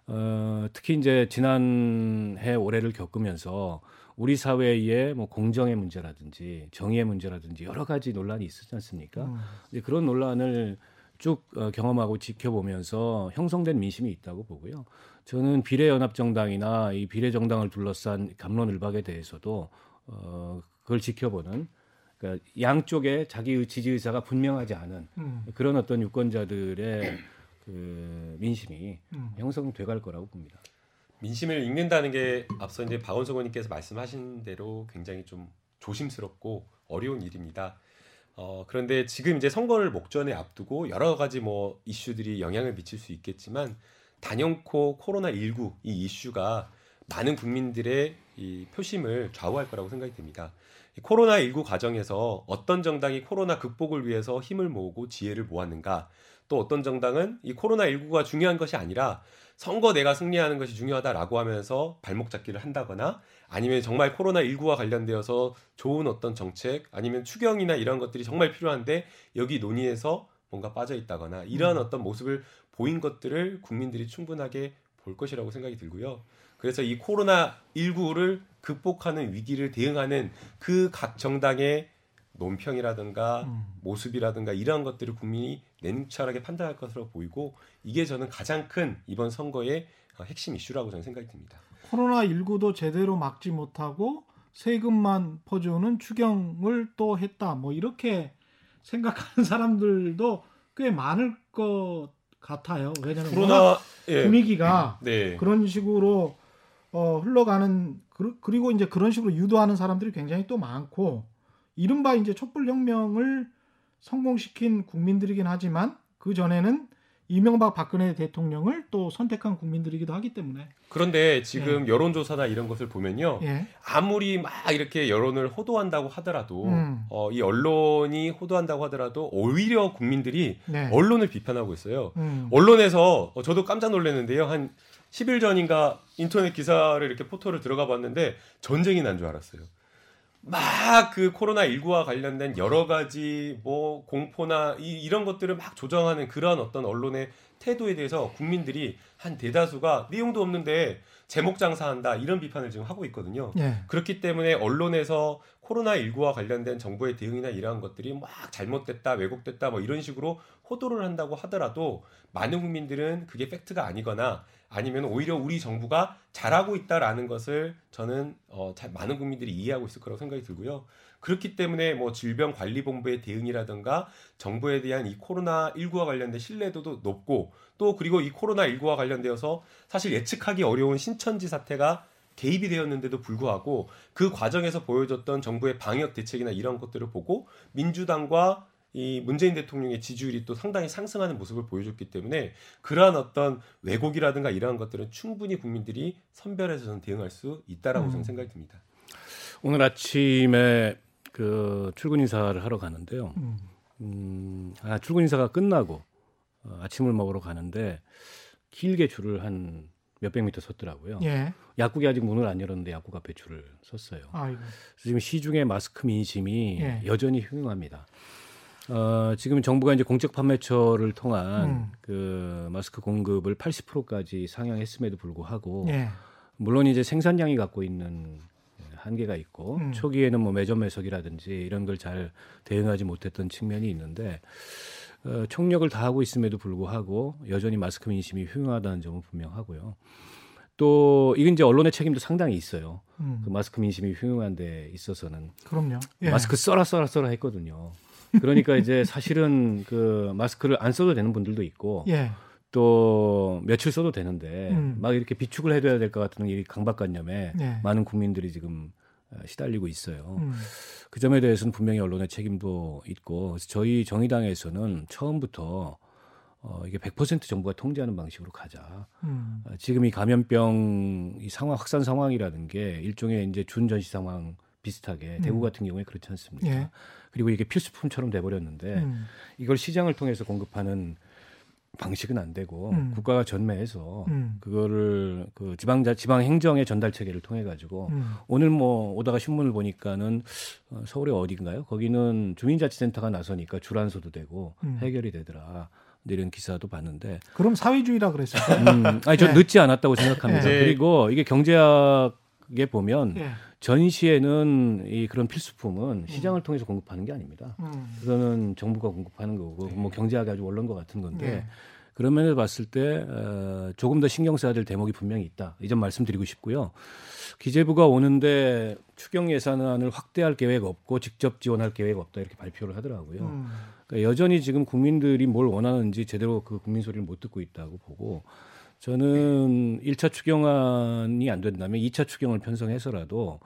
어, 특히 이제 지난해 올해를 겪으면서 우리 사회에 뭐 공정의 문제라든지 정의의 문제라든지 여러 가지 논란이 있었지 않습니까? 음. 이제 그런 논란을 쭉 어, 경험하고 지켜보면서 형성된 민심이 있다고 보고요. 저는 비례연합정당이나 이 비례정당을 둘러싼 감론을박에 대해서도 어, 그걸 지켜보는 그러니까 양쪽에 자기 지지 의사가 분명하지 않은 음. 그런 어떤 유권자들의 그 민심이 음. 형성돼 갈 거라고 봅니다. 민심을 읽는다는 게 앞서 이제 박원석 의원님께서 말씀하신 대로 굉장히 좀 조심스럽고 어려운 일입니다. 어, 그런데 지금 이제 선거를 목전에 앞두고 여러 가지 뭐 이슈들이 영향을 미칠 수 있겠지만 단연코 코로나 19이 이슈가 많은 국민들의 이 표심을 좌우할 거라고 생각이 됩니다. 코로나19 과정에서 어떤 정당이 코로나 극복을 위해서 힘을 모으고 지혜를 모았는가 또 어떤 정당은 이 코로나19가 중요한 것이 아니라 선거 내가 승리하는 것이 중요하다라고 하면서 발목 잡기를 한다거나 아니면 정말 코로나19와 관련되어서 좋은 어떤 정책 아니면 추경이나 이런 것들이 정말 필요한데 여기 논의에서 뭔가 빠져 있다거나 이러한 음. 어떤 모습을 보인 것들을 국민들이 충분하게 볼 것이라고 생각이 들고요. 그래서 이 코로나 19를 극복하는 위기를 대응하는 그 각 정당의 논평이라든가 음. 모습이라든가 이러한 것들을 국민이 냉철하게 판단할 것으로 보이고 이게 저는 가장 큰 이번 선거의 핵심 이슈라고 저는 생각이 듭니다. 코로나 19도 제대로 막지 못하고 세금만 퍼주는 추경을 또 했다. 뭐 이렇게 생각하는 사람들도 꽤 많을 것 같아요. 왜냐하면 코로나 예. 분위기가 네. 그런 식으로 어, 흘러가는 그리고 이제 그런 식으로 유도하는 사람들이 굉장히 또 많고 이른바 이제 촛불 혁명을 성공시킨 국민들이긴 하지만 그 전에는 이명박 박근혜 대통령을 또 선택한 국민들이기도 하기 때문에 그런데 지금 예. 여론조사나 이런 것을 보면요 예. 아무리 막 이렇게 여론을 호도한다고 하더라도 음. 어, 이 언론이 호도한다고 하더라도 오히려 국민들이 네. 언론을 비판하고 있어요 음. 언론에서 어, 저도 깜짝 놀랐는데요 한 10일 전인가 인터넷 기사를 이렇게 포털을 들어가 봤는데 전쟁이 난 줄 알았어요 막 그 코로나 19와 관련된 여러 가지 뭐 공포나 이, 이런 것들을 막 조정하는 그런 어떤 언론의 태도에 대해서 국민들이 한 대다수가 내용도 없는데 제목 장사한다 이런 비판을 지금 하고 있거든요. 네. 그렇기 때문에 언론에서 코로나 19와 관련된 정부의 대응이나 이러한 것들이 막 잘못됐다, 왜곡됐다 뭐 이런 식으로 호도를 한다고 하더라도 많은 국민들은 그게 팩트가 아니거나 아니면 오히려 우리 정부가 잘하고 있다라는 것을 저는 어, 잘, 많은 국민들이 이해하고 있을 거라고 생각이 들고요. 그렇기 때문에 뭐 질병관리본부의 대응이라든가 정부에 대한 이 코로나 19와 관련된 신뢰도도 높고 또 그리고 이 코로나 19와 관련되어서 사실 예측하기 어려운 신천지 사태가 개입이 되었는데도 불구하고 그 과정에서 보여줬던 정부의 방역 대책이나 이런 것들을 보고 민주당과 이 문재인 대통령의 지지율이 또 상당히 상승하는 모습을 보여줬기 때문에 그러한 어떤 왜곡이라든가 이러한 것들은 충분히 국민들이 선별해서 저는 대응할 수 있다라고 음. 저는 생각이 듭니다. 오늘 아침에 그 출근 인사를 하러 가는데요. 음. 음, 아, 출근 인사가 끝나고 어, 아침을 먹으러 가는데 길게 줄을 한 몇백 미터 섰더라고요. 예. 약국이 아직 문을 안 열었는데 약국 앞에 줄을 섰어요. 아이고. 지금 시중에 마스크 민심이 예. 여전히 흉흉합니다. 어, 지금 정부가 이제 공적 판매처를 통한 음. 그 마스크 공급을 80%까지 상향했음에도 불구하고 예. 물론 이제 생산량이 갖고 있는 한계가 있고 음. 초기에는 뭐 매점 매석이라든지 이런 걸 잘 대응하지 못했던 측면이 있는데 어, 총력을 다하고 있음에도 불구하고 여전히 마스크 민심이 흉하다는 점은 분명하고요. 또 이건 이제 언론의 책임도 상당히 있어요. 음. 그 마스크 민심이 흉한 데 있어서는 그럼요. 예. 마스크 써라 써라 써라 했거든요. 그러니까 이제 사실은 그 마스크를 안 써도 되는 분들도 있고 예. 또 며칠 써도 되는데 음. 막 이렇게 비축을 해둬야 될 것 같은 이 강박관념에 예. 많은 국민들이 지금 어, 시달리고 있어요. 음. 그 점에 대해서는 분명히 언론의 책임도 있고 저희 정의당에서는 처음부터 어, 이게 100% 정부가 통제하는 방식으로 가자. 음. 어, 지금 이 감염병 이 상황 확산 상황이라는 게 일종의 이제 준전시 상황 비슷하게 음. 대구 같은 경우에 그렇지 않습니까? 예. 그리고 이게 필수품처럼 돼버렸는데 음. 이걸 시장을 통해서 공급하는 방식은 안 되고 음. 국가가 전매해서 음. 그거를 그 지방자 지방 행정의 전달 체계를 통해 가지고 음. 오늘 뭐 오다가 신문을 보니까는 어, 서울의 어딘가요? 거기는 주민자치센터가 나서니까 줄안서도 되고 음. 해결이 되더라. 이런 기사도 봤는데 그럼 사회주의라 그랬어요. 음, 아니 저 네. 늦지 않았다고 생각합니다. 네. 그리고 이게 경제학 에 보면 네. 전시에는 이 그런 필수품은 음. 시장을 통해서 공급하는 게 아닙니다. 음. 그거는 정부가 공급하는 거고 네. 뭐 경제학이 아주 원론 것 같은 건데 네. 그런 면에서 봤을 때 어, 조금 더 신경 써야 될 대목이 분명히 있다. 이 점 말씀드리고 싶고요. 기재부가 오는데 추경 예산안을 확대할 계획 없고 직접 지원할 계획 없다 이렇게 발표를 하더라고요. 음. 그러니까 여전히 지금 국민들이 뭘 원하는지 제대로 그 국민 소리를 못 듣고 있다고 보고 저는 1차 추경안이 안 된다면 2차 추경을 편성해서라도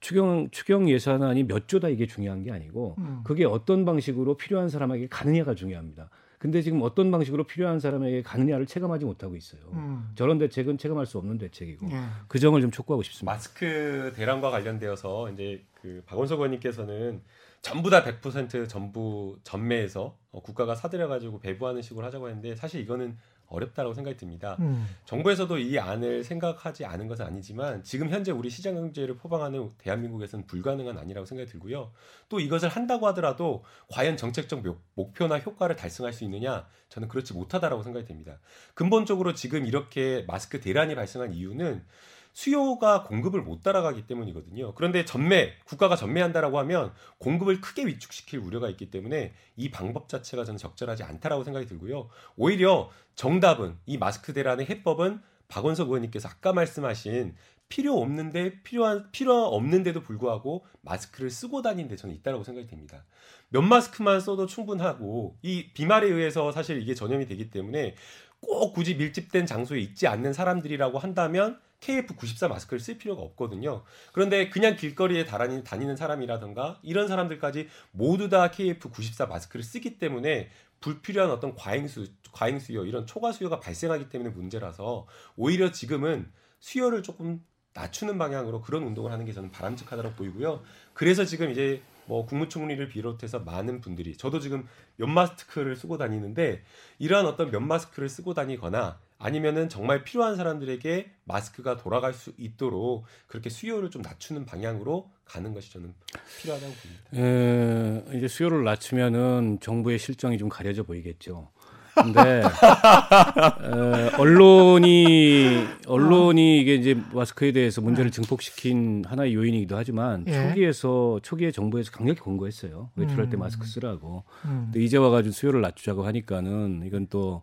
추경 추경 예산안이 몇 조다 이게 중요한 게 아니고 음. 그게 어떤 방식으로 필요한 사람에게 가느냐가 중요합니다. 근데 지금 어떤 방식으로 필요한 사람에게 가느냐를 체감하지 못하고 있어요. 음. 저런 대책은 체감할 수 없는 대책이고 예. 그 점을 좀 촉구하고 싶습니다. 마스크 대란과 관련되어서 이제 그 박원석 의원님께서는 전부 다 100% 전부 전매해서 어, 국가가 사들여 가지고 배부하는 식으로 하자고 했는데 사실 이거는 어렵다라고 생각이 듭니다. 음. 정부에서도 이 안을 생각하지 않은 것은 아니지만 지금 현재 우리 시장 경제를 포방하는 대한민국에서는 불가능한 아니라고 생각이 들고요. 또 이것을 한다고 하더라도 과연 정책적 목표나 효과를 달성할 수 있느냐? 저는 그렇지 못하다라고 생각이 됩니다. 근본적으로 지금 이렇게 마스크 대란이 발생한 이유는 수요가 공급을 못 따라가기 때문이거든요. 그런데 전매, 국가가 전매한다라고 하면 공급을 크게 위축시킬 우려가 있기 때문에 이 방법 자체가 저는 적절하지 않다라고 생각이 들고요. 오히려 정답은 이 마스크 대란의 해법은 박원석 의원님께서 아까 말씀하신 필요 없는데 필요한 필요 없는데도 불구하고 마스크를 쓰고 다니는데 저는 있다라고 생각이 됩니다. 면 마스크만 써도 충분하고 이 비말에 의해서 사실 이게 전염이 되기 때문에 꼭 굳이 밀집된 장소에 있지 않는 사람들이라고 한다면 KF94 마스크를 쓸 필요가 없거든요. 그런데 그냥 길거리에 다니는 사람이라든가 이런 사람들까지 모두 다 KF94 마스크를 쓰기 때문에 불필요한 어떤 과잉수, 과잉수요, 이런 초과 수요가 발생하기 때문에 문제라서 오히려 지금은 수요를 조금 낮추는 방향으로 그런 운동을 하는 게 저는 바람직하다고 보이고요. 그래서 지금 이제 뭐 국무총리를 비롯해서 많은 분들이 저도 지금 면 마스크를 쓰고 다니는데 이러한 어떤 면 마스크를 쓰고 다니거나 아니면은 정말 필요한 사람들에게 마스크가 돌아갈 수 있도록 그렇게 수요를 좀 낮추는 방향으로 가는 것이 저는 필요하다고 봅니다. 에, 이제 수요를 낮추면은 정부의 실정이 좀 가려져 보이겠죠. 근데 에, 언론이 언론이 이게 이제 마스크에 대해서 문제를 증폭시킨 하나의 요인이기도 하지만 예. 초기에서 초기에 정부에서 강력히 권고했어요. 외출할 때 음. 마스크 쓰라고. 음. 근데 이제 와가지고 수요를 낮추자고 하니까는 이건 또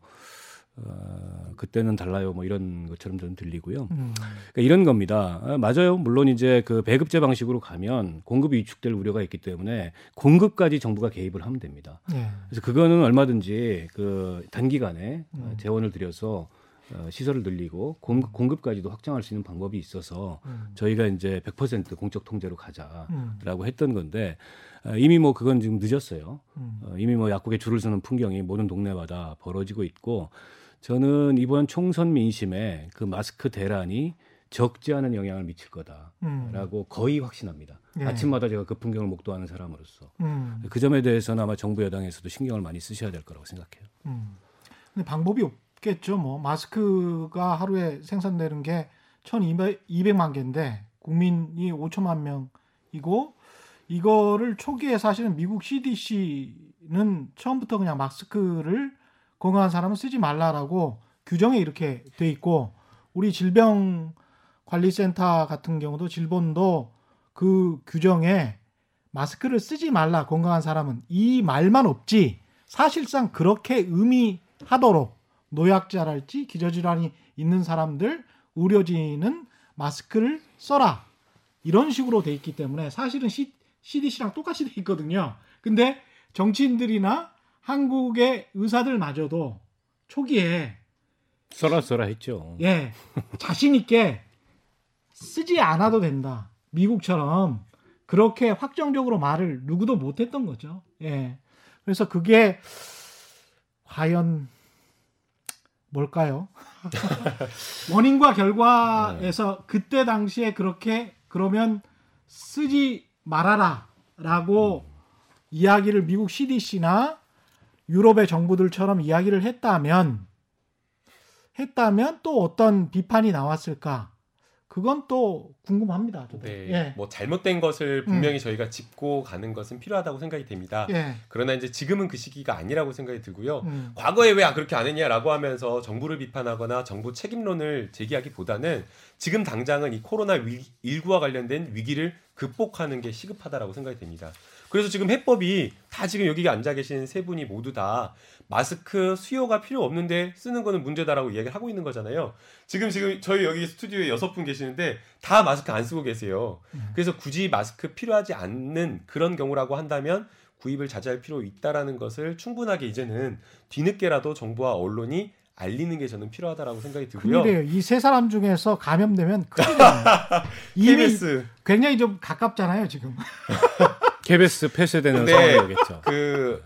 어, 그때는 달라요. 뭐 이런 것처럼 좀 들리고요. 음. 그러니까 이런 겁니다. 아, 맞아요. 물론 이제 그 배급제 방식으로 가면 공급이 위축될 우려가 있기 때문에 공급까지 정부가 개입을 하면 됩니다. 네. 그래서 그거는 얼마든지 그 단기간에 음. 재원을 들여서 어, 시설을 늘리고 공급, 공급까지도 확장할 수 있는 방법이 있어서 음. 저희가 이제 100% 공적 통제로 가자라고 음. 했던 건데 어, 이미 뭐 그건 지금 늦었어요. 음. 어, 이미 뭐 약국에 줄을 서는 풍경이 모든 동네마다 벌어지고 있고 저는 이번 총선 민심에 그 마스크 대란이 적지 않은 영향을 미칠 거다라고 음. 거의 확신합니다. 예. 아침마다 제가 그 풍경을 목도하는 사람으로서 음. 그 점에 대해서는 아마 정부 여당에서도 신경을 많이 쓰셔야 될 거라고 생각해요. 음. 근데 방법이 없겠죠. 뭐 마스크가 하루에 생산되는 게 1,200만 개인데 국민이 5천만 명이고 이거를 초기에 사실은 미국 CDC는 처음부터 그냥 마스크를 건강한 사람은 쓰지 말라라고 규정에 이렇게 돼 있고 우리 질병관리센터 같은 경우도 질본도 그 규정에 마스크를 쓰지 말라 건강한 사람은 이 말만 없지 사실상 그렇게 의미하도록 노약자랄지 기저질환이 있는 사람들 의료진은 마스크를 써라 이런 식으로 돼 있기 때문에 사실은 CDC랑 똑같이 돼 있거든요. 근데 정치인들이나 한국의 의사들마저도 초기에 써라 써라 했죠. 예, 자신 있게 쓰지 않아도 된다. 미국처럼 그렇게 확정적으로 말을 누구도 못 했던 거죠. 예, 그래서 그게 과연 뭘까요? 원인과 결과에서 그때 당시에 그렇게 그러면 쓰지 말아라라고 음. 이야기를 미국 CDC나 유럽의 정부들처럼 이야기를 했다면 했다면 또 어떤 비판이 나왔을까? 그건 또 궁금합니다. 저도. 네, 예. 뭐 잘못된 것을 분명히 음. 저희가 짚고 가는 것은 필요하다고 생각이 됩니다. 예. 그러나 이제 지금은 그 시기가 아니라고 생각이 들고요. 음. 과거에 왜 그렇게 안 했냐라고 하면서 정부를 비판하거나 정부 책임론을 제기하기보다는 지금 당장은 이 코로나 19와 관련된 위기를 극복하는 게 시급하다라고 생각이 됩니다. 그래서 지금 해법이 다 지금 여기 앉아 계신 세 분이 모두 다 마스크 수요가 필요 없는데 쓰는 거는 문제다라고 이야기를 하고 있는 거잖아요. 지금 지금 저희 여기 스튜디오에 여섯 분 계시는데 다 마스크 안 쓰고 계세요. 음. 그래서 굳이 마스크 필요하지 않는 그런 경우라고 한다면 구입을 자제할 필요 있다라는 것을 충분하게 이제는 뒤늦게라도 정부와 언론이 알리는 게 저는 필요하다라고 생각이 들고요. 그래요. 이 세 사람 중에서 감염되면 큰일 나요. 이미 굉장히 좀 가깝잖아요, 지금. KBS 폐쇄되는 네, 상황이겠죠. 그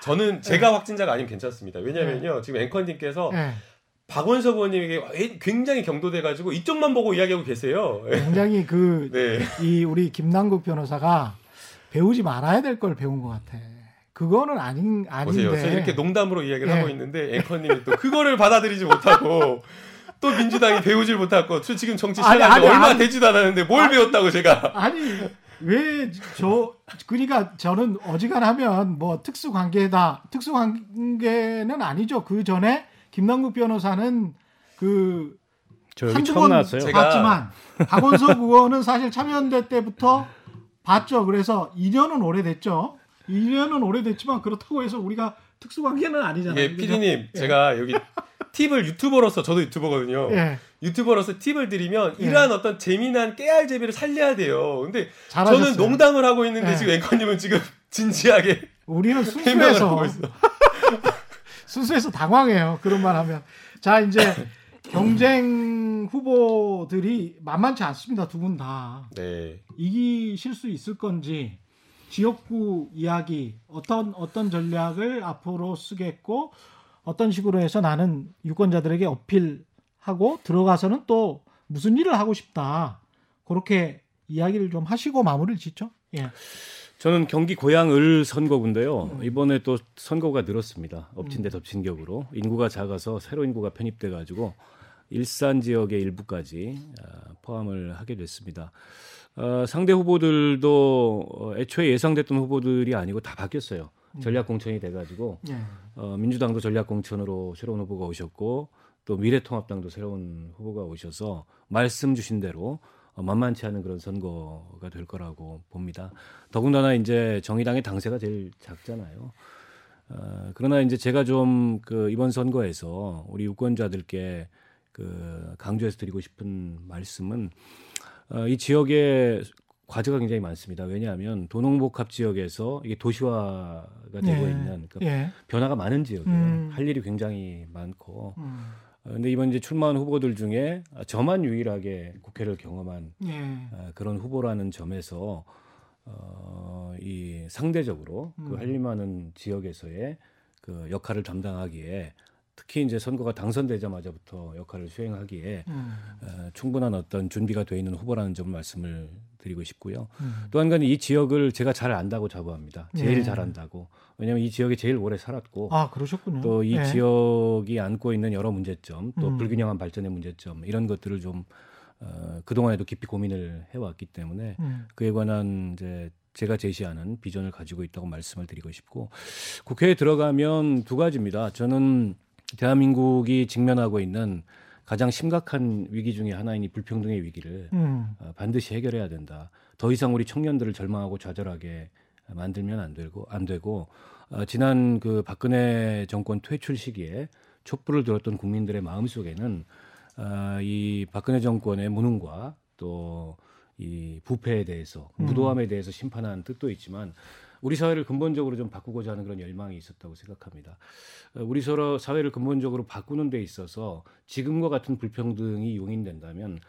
저는 제가 네. 확진자가 아니면 괜찮습니다. 왜냐면요. 네. 지금 앵커님께서 네. 박원석 의원님에게 굉장히 경도돼가지고 이쪽만 보고 이야기하고 계세요. 굉장히 그이 네. 우리 김남국 변호사가 배우지 말아야 될 걸 배운 것 같아. 그거는 아닌 아닌데. 보세요. 저 이렇게 농담으로 이야기를 예. 하고 있는데 앵커님이 또 그거를 받아들이지 못하고 또 민주당이 배우질 못하고 저 지금 정치 시작한 지 얼마 아니, 되지도 않았는데 뭘 아니, 배웠다고 제가 아니 왜 저 그러니까 저는 어지간하면 뭐 특수 관계다 특수 관계는 아니죠. 그 전에 김남국 변호사는 그 한두 번 봤지만 박원석 의원은 사실 참여연대 때부터 봤죠. 그래서 2년은 오래됐죠. 2년은 오래됐지만 그렇다고 해서 우리가 특수 관계는 아니잖아요. 예, 피디님, 예. 제가 여기 팁을 유튜버로서 저도 유튜버거든요. 예. 유튜버로서 팁을 드리면 예. 이러한 어떤 재미난 깨알제비를 살려야 돼요. 근데 잘하셨어요. 저는 농담을 하고 있는데 예. 지금 앵커님은 지금 진지하게 우리는 순수해서 순수해서 당황해요. 그런 말 하면 자 이제 경쟁 후보들이 만만치 않습니다. 두 분 다. 네. 이기실 수 있을 건지 지역구 이야기 어떤 어떤 전략을 앞으로 쓰겠고 어떤 식으로 해서 나는 유권자들에게 어필하고 들어가서는 또 무슨 일을 하고 싶다. 그렇게 이야기를 좀 하시고 마무리를 짓죠. 예. 저는 경기 고양을 선거구인데요. 음. 이번에 또 선거가 늘었습니다. 엎친 데 음. 덮친 격으로 인구가 작아서 새로 인구가 편입돼 가지고 일산 지역의 일부까지 아, 포함을 하게 됐습니다. 어, 상대 후보들도 어, 애초에 예상됐던 후보들이 아니고 다 바뀌었어요. 음. 전략 공천이 돼가지고 예. 어, 민주당도 전략 공천으로 새로운 후보가 오셨고 또 미래통합당도 새로운 후보가 오셔서 말씀 주신 대로 어, 만만치 않은 그런 선거가 될 거라고 봅니다. 더군다나 이제 정의당의 당세가 제일 작잖아요. 어, 그러나 이제 제가 좀 그 이번 선거에서 우리 유권자들께 그 강조해서 드리고 싶은 말씀은 어, 이 지역에 과제가 굉장히 많습니다. 왜냐하면 도농복합 지역에서 이게 도시화가 되고 예. 있는 그러니까 예. 변화가 많은 지역이에요. 음. 할 일이 굉장히 많고. 음. 어, 근데 이번 이제 출마한 후보들 중에 저만 유일하게 국회를 경험한 예. 어, 그런 후보라는 점에서 어, 이 상대적으로 그 음. 그할 일 많은 지역에서의 그 역할을 담당하기에 특히 이제 선거가 당선되자마자부터 역할을 수행하기에 음. 어, 충분한 어떤 준비가 돼 있는 후보라는 점을 말씀을 드리고 싶고요. 음. 또한 가지 이 지역을 제가 잘 안다고 자부합니다. 제일 예. 잘 안다고. 왜냐하면 이 지역에 제일 오래 살았고, 아 그러셨군요. 또이 예. 지역이 안고 있는 여러 문제점, 또 음. 불균형한 발전의 문제점 이런 것들을 좀 어, 그 동안에도 깊이 고민을 해왔기 때문에 음. 그에 관한 이제 제가 제시하는 비전을 가지고 있다고 말씀을 드리고 싶고 국회에 들어가면 두 가지입니다. 저는 대한민국이 직면하고 있는 가장 심각한 위기 중의 하나인 이 불평등의 위기를 음. 어, 반드시 해결해야 된다. 더 이상 우리 청년들을 절망하고 좌절하게 만들면 안 되고 안 되고 어, 지난 그 박근혜 정권 퇴출 시기에 촛불을 들었던 국민들의 마음 속에는 어, 이 박근혜 정권의 무능과 또 이 부패에 대해서 음. 무도함에 대해서 심판하는 뜻도 있지만 우리 사회를 근본적으로 좀 바꾸고자 하는 그런 열망이 있었다고 생각합니다. 어, 우리 서로 사회를 근본적으로 바꾸는 데 있어서 지금과 같은 불평등이 용인된다면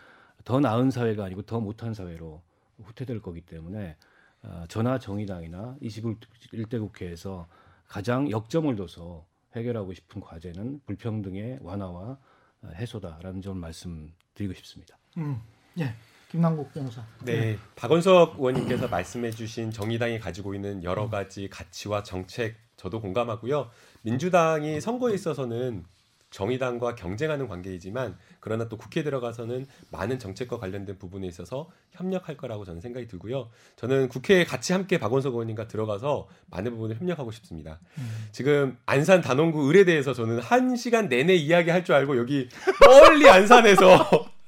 더 나은 사회가 아니고 더 못한 사회로 후퇴될 거기 때문에 어, 전하 정의당이나 21대 국회에서 가장 역점을 둬서 해결하고 싶은 과제는 불평등의 완화와 어, 해소다라는 점을 말씀드리고 싶습니다. 음, 예. 김남국 변호사. 네, 네, 박원석 의원님께서 말씀해주신 정의당이 가지고 있는 여러 가지 가치와 정책 저도 공감하고요. 민주당이 선거에 있어서는 정의당과 경쟁하는 관계이지만 그러나 또 국회에 들어가서는 많은 정책과 관련된 부분에 있어서 협력할 거라고 저는 생각이 들고요. 저는 국회에 같이 함께 박원석 의원님과 들어가서 많은 부분을 협력하고 싶습니다. 음. 지금 안산 단원구 을에 대해서 저는 한 시간 내내 이야기할 줄 알고 여기 멀리 안산에서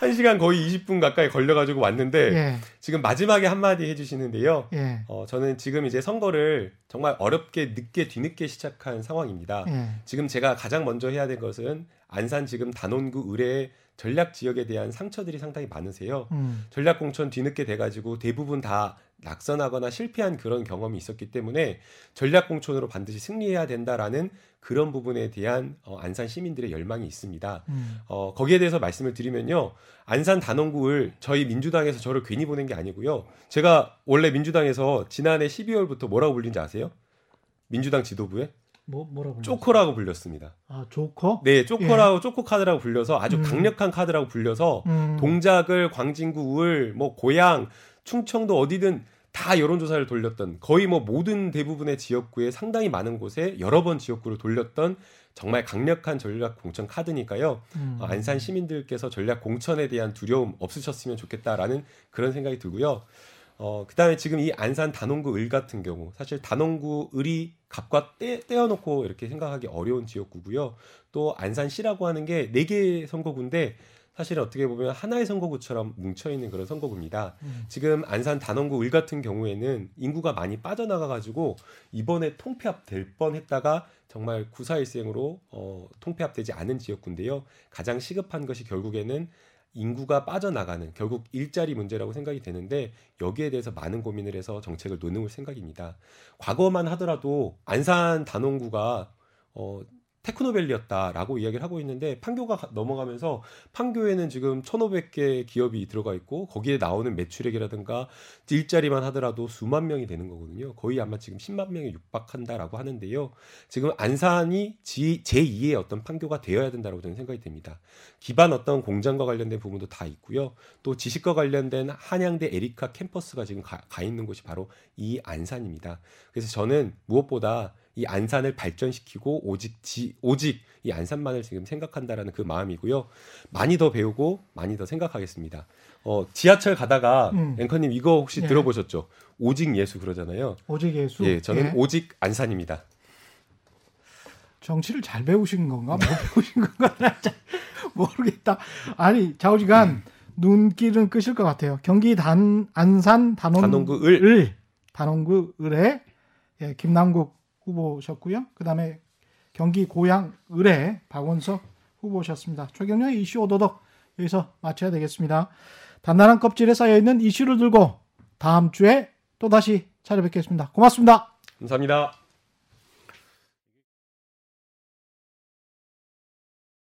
1시간 거의 20분 가까이 걸려가지고 왔는데 예. 지금 마지막에 한마디 해주시는데요. 예. 어, 저는 지금 이제 선거를 정말 어렵게 늦게 뒤늦게 시작한 상황입니다. 예. 지금 제가 가장 먼저 해야 될 것은 안산 지금 단원구 의뢰 전략 지역에 대한 상처들이 상당히 많으세요. 음. 전략 공천 뒤늦게 돼가지고 대부분 다 낙선하거나 실패한 그런 경험이 있었기 때문에 전략 공천으로 반드시 승리해야 된다라는 그런 부분에 대한 어, 안산 시민들의 열망이 있습니다. 음. 어, 거기에 대해서 말씀을 드리면요. 안산 단원구를 저희 민주당에서 저를 괜히 보낸 게 아니고요. 제가 원래 민주당에서 지난해 12월부터 뭐라고 불린지 아세요? 민주당 지도부에 뭐 뭐라고 쪼커라고 불렸습니다. 아 쪼커? 네, 쪼커라고 예. 쪼커 카드라고 불려서 아주 음. 강력한 카드라고 불려서 음. 동작을 광진구 울, 뭐 고향, 충청도 어디든 다 여론조사를 돌렸던 거의 뭐 모든 대부분의 지역구에 상당히 많은 곳에 여러 번 지역구를 돌렸던 정말 강력한 전략 공천 카드니까요. 음. 어, 안산 시민들께서 전략 공천에 대한 두려움 없으셨으면 좋겠다라는 그런 생각이 들고요. 어, 그 다음에 지금 이 안산 단원구 을 같은 경우, 사실 단원구 을이 떼, 떼어놓고 이렇게 생각하기 어려운 지역구고요. 또 안산시라고 하는 게 네 개 선거구인데 사실은 어떻게 보면 하나의 선거구처럼 뭉쳐 있는 그런 선거구입니다. 음. 지금 안산 단원구 을 같은 경우에는 인구가 많이 빠져나가 가지고 이번에 통폐합 될 뻔했다가 정말 구사일생으로 어, 통폐합되지 않은 지역구인데요. 가장 시급한 것이 결국에는 인구가 빠져나가는 결국 일자리 문제라고 생각이 되는데 여기에 대해서 많은 고민을 해서 정책을 놓는 생각입니다. 과거만 하더라도 안산 단원구가 어 테크노밸리였다라고 이야기를 하고 있는데 판교가 넘어가면서 판교에는 지금 1,500개 기업이 들어가 있고 거기에 나오는 매출액이라든가 일자리만 하더라도 수만 명이 되는 거거든요. 거의 아마 지금 10만 명에 육박한다라고 하는데요. 지금 안산이 제2의 어떤 판교가 되어야 된다고 저는 생각이 됩니다. 기반 어떤 공장과 관련된 부분도 다 있고요. 또 지식과 관련된 한양대 에리카 캠퍼스가 지금 가, 가 있는 곳이 바로 이 안산입니다. 그래서 저는 무엇보다 이 안산을 발전시키고 오직 지, 오직 이 안산만을 지금 생각한다라는 그 마음이고요. 많이 더 배우고 많이 더 생각하겠습니다. 어, 지하철 가다가 음. 앵커님 이거 혹시 예. 들어보셨죠? 오직 예수 그러잖아요. 오직 예수. 예, 저는 예. 오직 안산입니다. 정치를 잘 배우신 건가? 못 배우신 건가? 잘 모르겠다. 아니 좌우지간 음. 눈길은 끄실 것 같아요. 경기 단 안산 단원 단원구 을, 을 단원구 을에 예, 김남국 후보셨고요. 그다음에 경기 고양 을의 박원석 후보셨습니다. 최경련의 이슈 오도독 여기서 마쳐야 되겠습니다. 단단한 껍질에 쌓여 있는 이슈를 들고 다음 주에 또 다시 찾아뵙겠습니다. 고맙습니다. 감사합니다.